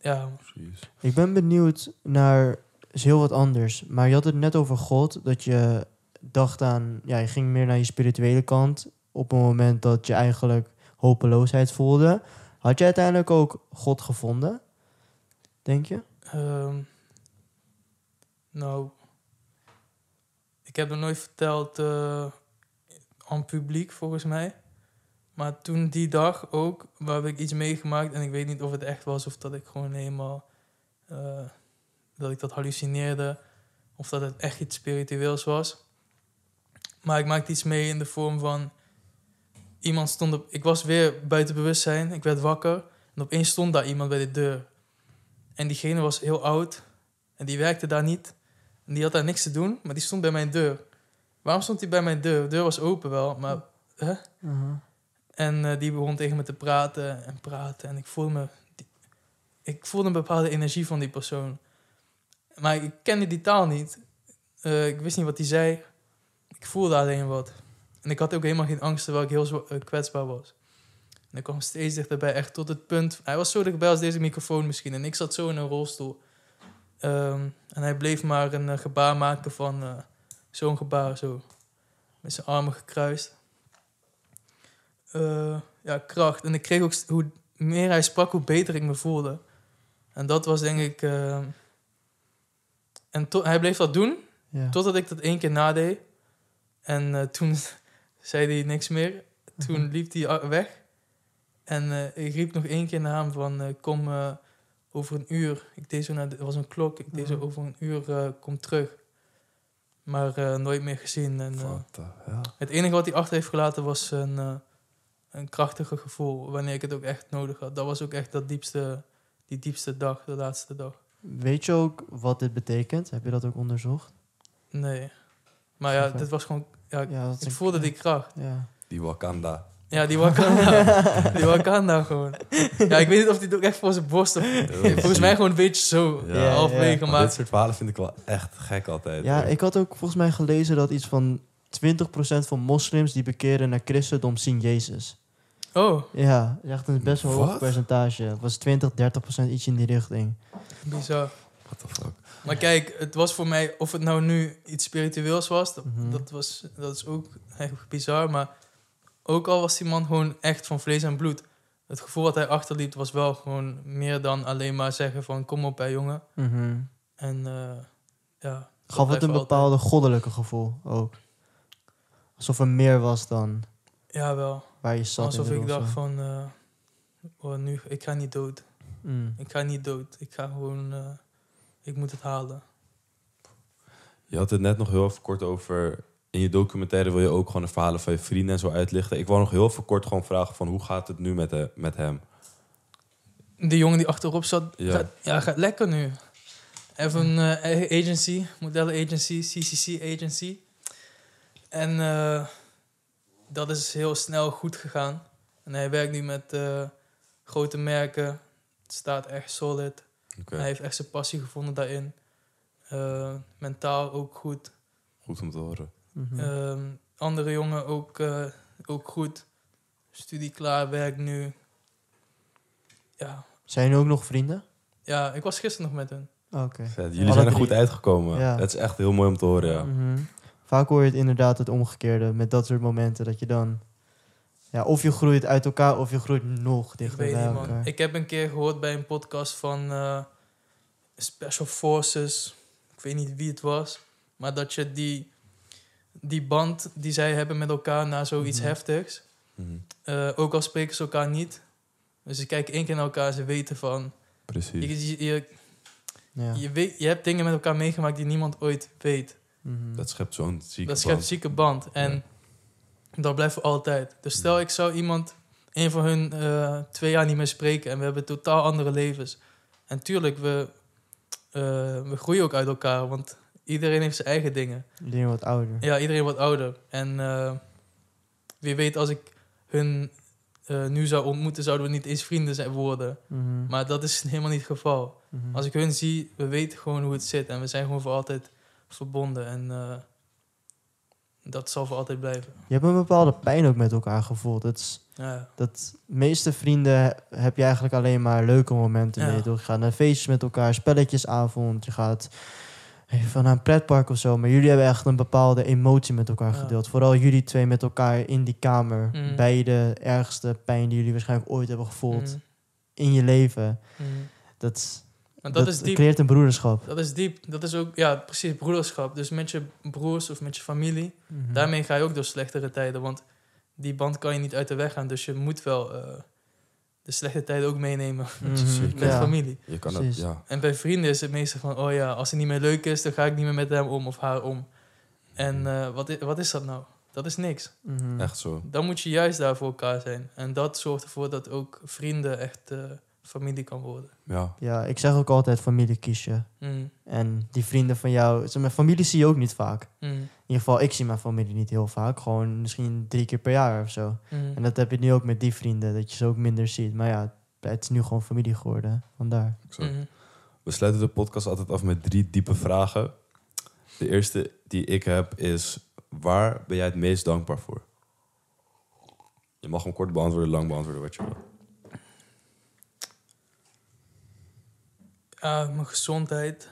ja, Precies. Ik ben benieuwd naar is heel wat anders. Maar je had het net over God, dat je dacht aan, ja, je ging meer naar je spirituele kant op een moment dat je eigenlijk hopeloosheid voelde. Had je uiteindelijk ook God gevonden? Denk je? ehm, nou, ik heb het nooit verteld eh, aan publiek volgens mij. Maar toen die dag ook, waar heb ik iets meegemaakt en ik weet niet of het echt was of dat ik gewoon helemaal, eh, dat ik dat hallucineerde of dat het echt iets spiritueels was. Maar ik maakte iets mee in de vorm van iemand stond op, ik was weer buiten bewustzijn, ik werd wakker en opeens stond daar iemand bij de deur. En diegene was heel oud. En die werkte daar niet. En die had daar niks te doen, maar die stond bij mijn deur. Waarom stond hij bij mijn deur? De deur was open wel, maar... Hè? Mhm. En eh, die begon tegen me te praten en praten. En ik voelde me... die- ik voelde een bepaalde energie van die persoon. Maar ik kende die taal niet. Eh, ik wist niet wat hij zei. Ik voelde alleen wat. En ik had ook helemaal geen angst, terwijl ik heel zwa- eh, kwetsbaar was. En ik kwam steeds dichterbij, echt tot het punt... Hij was zo dichtbij als deze microfoon misschien. En ik zat zo in een rolstoel. Ehm, en hij bleef maar een eh, gebaar maken van... eh, zo'n gebaar, zo. Met zijn armen gekruist. Ja, kracht. En ik kreeg ook... st- Hoe meer hij sprak, hoe beter ik me voelde. En dat was denk ik... en to- hij bleef dat doen... Ja. Totdat ik dat één keer nadeed. En toen zei hij niks meer. Toen Mhm. liep hij a- weg. En eh, ik riep nog één keer naar hem van... eh, kom eh, over een uur. Ik deed zo naar... de- Er was een klok. Ik deed zo Mhm. over een uur... eh, kom terug. Maar eh, nooit meer gezien. En, eh, the het enige wat hij achter heeft gelaten was een, eh, een krachtige gevoel. Wanneer ik het ook echt nodig had. Dat was ook echt dat diepste, die diepste dag. De laatste dag. Weet je ook wat dit betekent? Heb je dat ook onderzocht? Nee. Maar ja, dit was gewoon... Ja, Ja, dat is ik een- voelde die kracht. Ja. Die Wakanda. Ja, die Wakanda. die Wakanda gewoon. Ja, ik weet niet of die het ook echt voor zijn borst... Of, volgens mij gewoon een beetje zo. Ja, ja, halverwege, Maar maar... dit soort verhalen vind ik wel echt gek altijd. ja, hoor. ik had ook volgens mij gelezen dat iets van 20% van moslims die bekeren naar christendom zien Jezus. Oh, Ja, echt een best wel hoog Wat? percentage. Het was 20, 30% iets in die richting. bizar. What the fuck? Maar kijk, het was voor mij... Of het nou nu iets spiritueels was... Dat, Mhm. dat, was, dat is ook echt bizar. Maar ook al was die man gewoon echt van vlees en bloed... Het gevoel wat hij achterliet was wel gewoon meer dan alleen maar zeggen van... Kom op bij jongen. Mhm. En eh, ja... Gaf het een altijd. bepaalde goddelijke gevoel ook. Alsof er meer was dan Ja, wel. waar je zat. Alsof ik dacht van... eh, oh, nu, ik ga niet dood. Mm. Ik ga niet dood. Ik ga gewoon... eh, ik moet het halen. Je had het net nog heel even kort over... In je documentaire wil je ook gewoon de verhalen van je vrienden en zo uitlichten. Ik wou nog heel even kort gewoon vragen van... Hoe gaat het nu met, de, met hem? Die jongen die achterop zat, Ja. Gaat, ja, gaat lekker nu. Even een eh, eigen agency, modellen agency, CCC agency. En eh, dat is heel snel goed gegaan. En hij werkt nu met eh, grote merken. Het staat echt solid. Oké, Hij heeft echt zijn passie gevonden daarin. Eh, mentaal ook goed. goed om te horen. Mhm. Ehm, andere jongen ook, eh, ook goed. Studie klaar, werkt nu. Ja. Zijn jullie ook nog vrienden? ja, ik was gisteren nog met hun. Oké. Vet. Jullie Alle zijn er drie. goed uitgekomen. Ja. Het is echt heel mooi om te horen, ja. Mhm. Vaak hoor je het inderdaad het omgekeerde met dat soort momenten dat je dan ja, of je groeit uit elkaar of je groeit nog Ik dichter weet bij niet, elkaar. man. Ik heb een keer gehoord bij een podcast van eh, Special Forces. Ik weet niet wie het was. Maar dat je die, die band die zij hebben met elkaar na zoiets Mhm. heftigs. Mhm. eh, ook al spreken ze elkaar niet. Dus ze kijken één keer naar elkaar. Ze weten van... Precies. Je, je, je, Ja. je, weet, je hebt dingen met elkaar meegemaakt die niemand ooit weet. Mhm. Dat schept zo'n zieke dat schept band. zieke band. En dat blijft voor altijd. Dus stel, ik zou iemand, een van hun, eh, twee jaar niet meer spreken. En we hebben totaal andere levens. En tuurlijk, we, eh, we groeien ook uit elkaar. Want iedereen heeft zijn eigen dingen. Iedereen wat ouder. Ja, iedereen wordt ouder. En eh, wie weet, als ik hun nu zou ontmoeten, zouden we niet eens vrienden zijn worden. Mhm. Maar dat is helemaal niet het geval. Mhm. Als ik hun zie, we weten gewoon hoe het zit. En we zijn gewoon voor altijd verbonden. En dat zal voor altijd blijven. Je hebt een bepaalde pijn ook met elkaar gevoeld. Dat is, Ja. dat meeste vrienden heb je eigenlijk alleen maar leuke momenten Ja. mee. Je gaat naar feestjes met elkaar, spelletjesavond. Je gaat even naar een pretpark of zo. Maar jullie hebben echt een bepaalde emotie met elkaar Ja. gedeeld. Vooral jullie twee met elkaar in die kamer. Mhm. Bij de ergste pijn die jullie waarschijnlijk ooit hebben gevoeld Mm, in je leven. mm. Dat, Maar dat, dat is diep. creëert een broederschap. Dat is diep. Dat is ook, ja, precies, broederschap. Dus met je broers of met je familie. Mhm. Daarmee ga je ook door slechtere tijden. Want die band kan je niet uit de weg gaan. Dus je moet wel eh, de slechte tijden ook meenemen Mhm. Met Ja. familie. Je kan het, ja. En bij vrienden is het meestal van, oh ja, als het niet meer leuk is, dan ga ik niet meer met hem om of haar om. En eh, wat, is, wat is dat nou? Dat is niks. Echt zo. Dan moet je juist daar voor elkaar zijn. En dat zorgt ervoor dat ook vrienden echt eh, familie kan worden. Ja. Ja, ik zeg ook altijd familie kies je. Mm, En die vrienden van jou, mijn familie zie je ook niet vaak. mm, In ieder geval, ik zie mijn familie niet heel vaak. Gewoon misschien drie keer per jaar of zo. mm. En dat heb je nu ook met die vrienden, dat je ze ook minder ziet. Maar ja, het is nu gewoon familie geworden. Vandaar. Mhm. We sluiten de podcast altijd af met drie diepe vragen. De eerste die ik heb is: waar ben jij het meest dankbaar voor? Je mag hem kort beantwoorden, lang beantwoorden wat je wil. Ja, mijn gezondheid.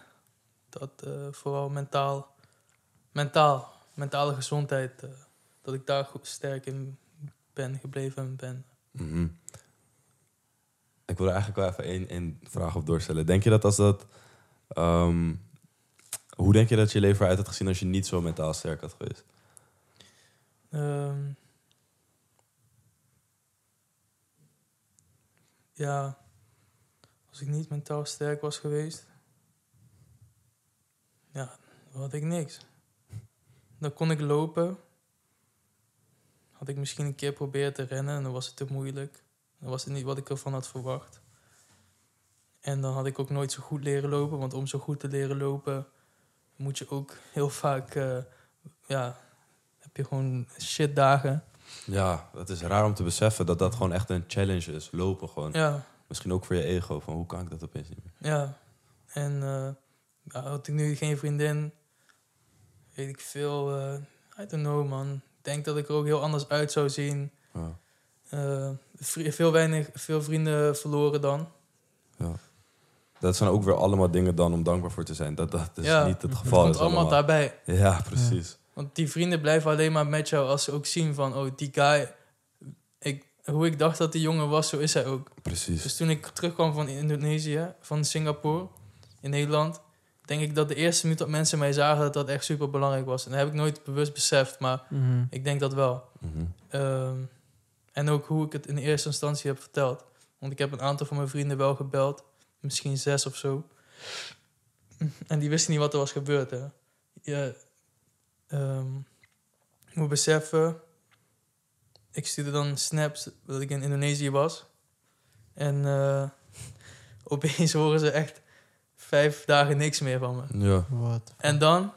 Dat eh, vooral mentaal. Mentaal. Mentale gezondheid. eh, dat ik daar goed sterk in ben gebleven en ben. Mhm. Ik wil er eigenlijk wel even één, één vraag op doorstellen. Denk je dat als dat. ehm, hoe denk je dat je leven eruit had gezien als je niet zo mentaal sterk had geweest? Ehm, ja, als ik niet mentaal sterk was geweest, ja, dan had ik niks. Dan kon ik lopen. Had ik misschien een keer proberen te rennen en dan was het te moeilijk. Dan was het niet wat ik ervan had verwacht. En dan had ik ook nooit zo goed leren lopen, want om zo goed te leren lopen moet je ook heel vaak, eh, ja, heb je gewoon shitdagen. Ja, het is raar om te beseffen dat dat gewoon echt een challenge is. Lopen gewoon. Ja, Misschien ook voor je ego. Van hoe kan ik dat opeens niet meer? ja. En eh, ja, had ik nu geen vriendin, weet ik veel, eh I don't know man. Ik denk dat ik er ook heel anders uit zou zien. Ja. Eh, veel, weinig, veel vrienden verloren dan. Ja. Dat zijn ook weer allemaal dingen dan om dankbaar voor te zijn. Dat dat is Ja, niet het Het geval. komt is allemaal daarbij. Ja, precies. Want die vrienden blijven alleen maar met jou als ze ook zien van... oh, die guy, hoe ik dacht dat die jongen was, zo is hij ook. Precies. Dus toen ik terugkwam van Indonesië, van Singapore, in Nederland... denk ik dat de eerste minuut dat mensen mij zagen... dat dat echt super belangrijk was. En dat heb ik nooit bewust beseft, maar Mhm. ik denk dat wel. Mhm. Ehm, en ook hoe ik het in eerste instantie heb verteld. Want ik heb een aantal van mijn vrienden wel gebeld. Misschien zes of zo. En die wisten niet wat er was gebeurd. Hè. Je ehm, moet beseffen... Ik stuurde dan snaps dat ik in Indonesië was. En eh, opeens horen ze echt vijf dagen niks meer van me. Ja. Wat? En dan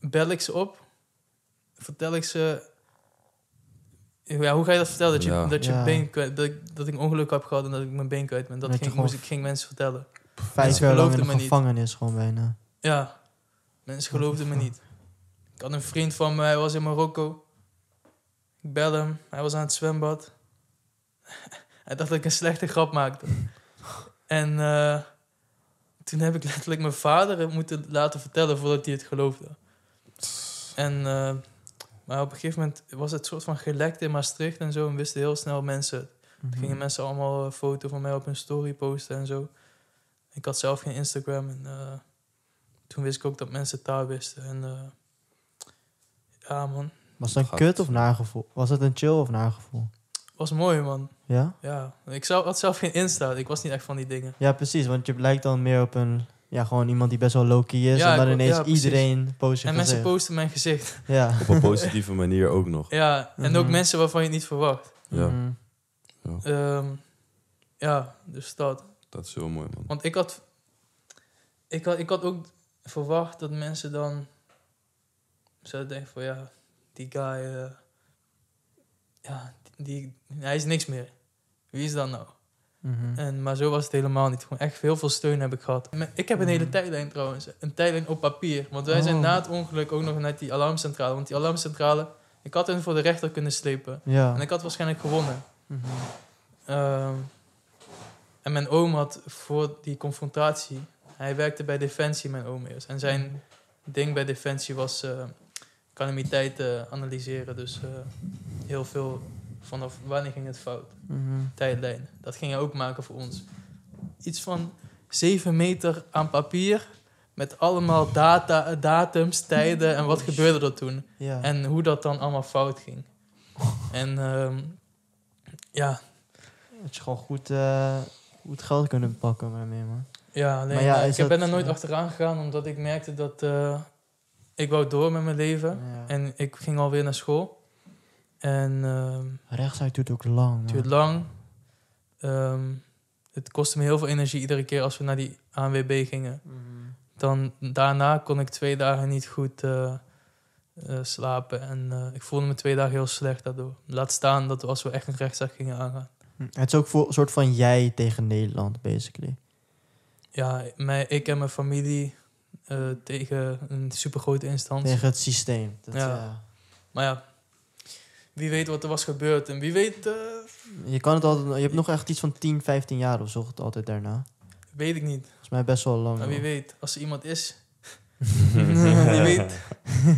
bel ik ze op, vertel ik ze. Ja, hoe ga je dat vertellen? Dat je, Ja. dat je Ja. been kwijt, dat, ik, dat ik een ongeluk heb gehad en dat ik mijn been kwijt ben. Dat ging, gewoon- moest ik ging mensen vertellen. Vijf Mensen jaar lang in geloofden de me niet. gevangenis gewoon bijna. Ja, mensen geloofden me niet. Ik had een vriend van me, hij was in Marokko. Ik bel hem, hij was aan het zwembad. hij dacht dat ik een slechte grap maakte. en eh, toen heb ik letterlijk mijn vader moeten laten vertellen voordat hij het geloofde. En, eh, maar op een gegeven moment was het soort van gelekt in Maastricht en zo. En wisten heel snel mensen het. Mhm. gingen mensen allemaal een foto van mij op hun story posten en zo. Ik had zelf geen Instagram en eh, toen wist ik ook dat mensen het daar wisten. En ja, man, Was het een kut of nagevoel? Was het een chill of nagevoel? was mooi, man. Ja? Ja, ik zou, had zelf geen Insta. Ik was niet echt van die dingen. Ja, precies. Want je lijkt dan meer op een... Ja, gewoon iemand die best wel low-key is. Ja, en dan ik- ineens ja, precies. iedereen post je En mensen gezicht. posten mijn gezicht. Ja. Op een positieve manier ook nog. Ja, en ook Mhm. mensen waarvan je het niet verwacht. Ja. Mhm. Ehm, ja, dus dat. Dat is heel mooi, man. Want ik had, ik had, ik had ook verwacht dat mensen dan zouden denken van ja, die guy, eh, ja, die, hij is niks meer. Wie is dat nou? Mhm. En, maar zo was het helemaal niet. Gewoon echt heel veel steun heb ik gehad. Ik heb een hele Mhm. tijdlijn trouwens. Een tijdlijn op papier. Want wij zijn Oh. na het ongeluk ook nog naar die alarmcentrale. Want die alarmcentrale, ik had hen voor de rechter kunnen slepen. Ja. En ik had waarschijnlijk gewonnen. Mhm. Ehm, en mijn oom had voor die confrontatie... Hij werkte bij Defensie, mijn oom eerst. En zijn ding bij Defensie was eh calamiteiten analyseren. Dus eh, heel veel vanaf wanneer ging het fout. Mhm. Tijdlijn. Dat ging hij ook maken voor ons. Iets van 7 meter aan papier... met allemaal data, datums, tijden en wat gebeurde er toen. Ja. En hoe dat dan allemaal fout ging. En ehm, ja, Dat je gewoon goed, eh, goed geld kunnen pakken daarmee, man. Ja, alleen Maar ja, eh, is ik ben dat- er nooit achteraan gegaan omdat ik merkte dat eh, ik wou door met mijn leven. Ja. En ik ging alweer naar school. En ehm, Rechtsuit duurt ook lang, het duurt lang. ehm, het kostte me heel veel energie iedere keer als we naar die ANWB gingen. Dan daarna kon ik twee dagen niet goed eh, eh, slapen. En eh, ik voelde me twee dagen heel slecht daardoor. Laat staan dat we, als we echt een rechtszaak gingen aangaan. Hm. Het is ook voor een soort van jij tegen Nederland, basically. Ja, mij, ik en mijn familie eh, tegen een supergrote instantie. Tegen het systeem. Dat, Ja. ja. Maar ja, wie weet wat er was gebeurd. En wie weet, eh, Je kan het altijd... Je hebt nog echt iets van 10, 15 jaar of zo het altijd daarna. weet ik niet. Volgens mij best wel lang. Maar wie weet, als er iemand is, wie weet,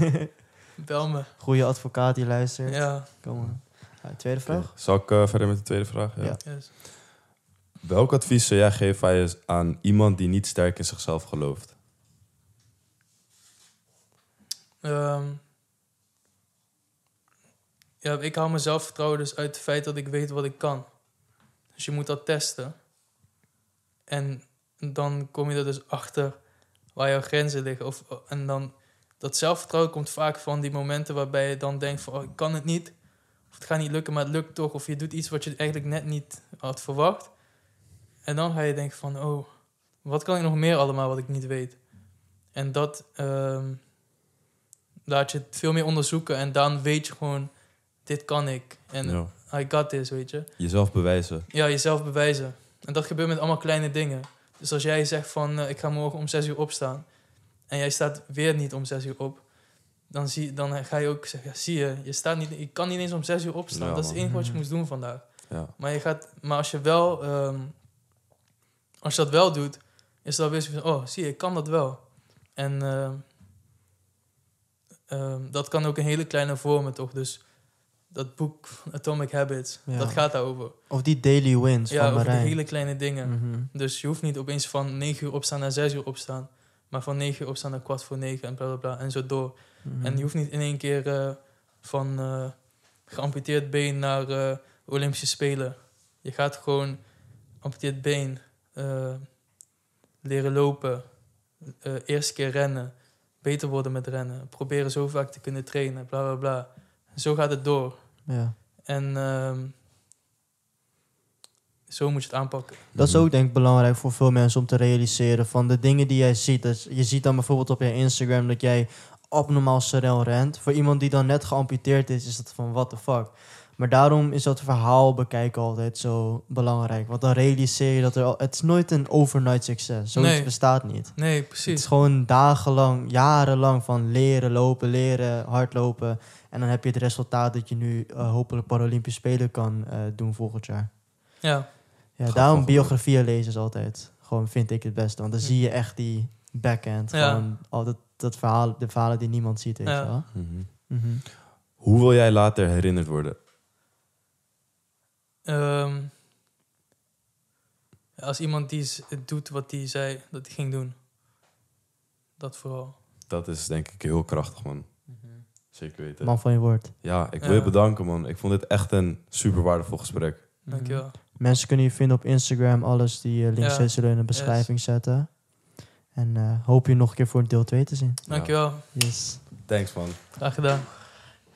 bel me. Goeie advocaat die luistert. Ja, Kom maar. Ja, tweede vraag? Zal ik eh, verder met de tweede vraag? Ja. Ja. yes. Welk advies zou jij geven aan iemand die niet sterk in zichzelf gelooft? Ehm, ja, ik haal mijn zelfvertrouwen dus uit het feit dat ik weet wat ik kan. Dus je moet dat testen. En dan kom je er dus achter waar jouw grenzen liggen. Of, en dan, dat zelfvertrouwen komt vaak van die momenten waarbij je dan denkt van... Oh, ik kan het niet. Of het gaat niet lukken, maar het lukt toch. Of je doet iets wat je eigenlijk net niet had verwacht. En dan ga je denken van... Oh, wat kan ik nog meer allemaal wat ik niet weet? En dat... ehm, laat je het veel meer onderzoeken en dan weet je gewoon, dit kan ik. En Ja. I got this, weet je. Jezelf bewijzen. Ja, jezelf bewijzen. En dat gebeurt met allemaal kleine dingen. Dus als jij zegt van, eh, ik ga morgen om zes uur opstaan. En jij staat weer niet om zes uur op. Dan, zie, dan ga je ook zeggen, ja, zie je, je, staat niet, je kan niet eens om zes uur opstaan. Ja, dat is het enige wat je Mhm. moest doen vandaag. Ja. Maar, je gaat, maar als je wel, ehm, als je dat wel doet, is dat weer van, oh, zie je, ik kan dat wel. En ehm, ehm, dat kan ook in hele kleine vormen, toch? Dus dat boek Atomic Habits, Ja. dat gaat daarover. Of die daily wins Ja, van over die hele kleine dingen. Mhm. Dus je hoeft niet opeens van 9 uur opstaan naar 6 uur opstaan. Maar van 9 uur opstaan naar kwart voor 9 en bla bla bla. En zo door. Mhm. En je hoeft niet in één keer eh, van eh, geamputeerd been naar eh, Olympische Spelen. Je gaat gewoon amputeerd been leren lopen. eerste keer rennen. Beter worden met rennen. Proberen zo vaak te kunnen trainen. Bla bla bla. En zo gaat het door. Ja. En ehm, zo moet je het aanpakken. Dat is ook denk ik belangrijk voor veel mensen om te realiseren van de dingen die jij ziet. Dus je ziet dan bijvoorbeeld op je Instagram dat jij abnormaal snel rent. Voor iemand die dan net geamputeerd is, is dat van what the fuck. Maar daarom is dat verhaal bekijken altijd zo belangrijk. Want dan realiseer je dat er al... Het is nooit een overnight succes. Zoiets Nee. bestaat niet. Nee, Het is precies. gewoon dagenlang, jarenlang van leren, lopen, leren, hardlopen. En dan heb je het resultaat dat je nu eh, hopelijk Paralympisch Spelen kan eh, doen volgend jaar. Ja, Ja, daarom biografieën lezen is altijd gewoon vind ik het beste. Want dan Hm. zie je echt die backhand. Ja. Gewoon al dat, dat verhaal, de verhalen die niemand ziet. Weet Ja. je wel? Mhm. Mhm. Hoe wil jij later herinnerd worden? Ehm, als iemand die doet wat hij zei dat hij ging doen. Dat vooral. Dat is denk ik heel krachtig, man. Zeker weten. Man van je woord. Ja, ik wil Ja. je bedanken, man. Ik vond dit echt een super waardevol gesprek. Mhm. Dankjewel. Mensen kunnen je vinden op Instagram. Alles die eh, links Ja. zullen in de beschrijving zetten. En eh, hoop je nog een keer voor deel 2 te zien. Dankjewel. Yes. Thanks, man. Graag gedaan.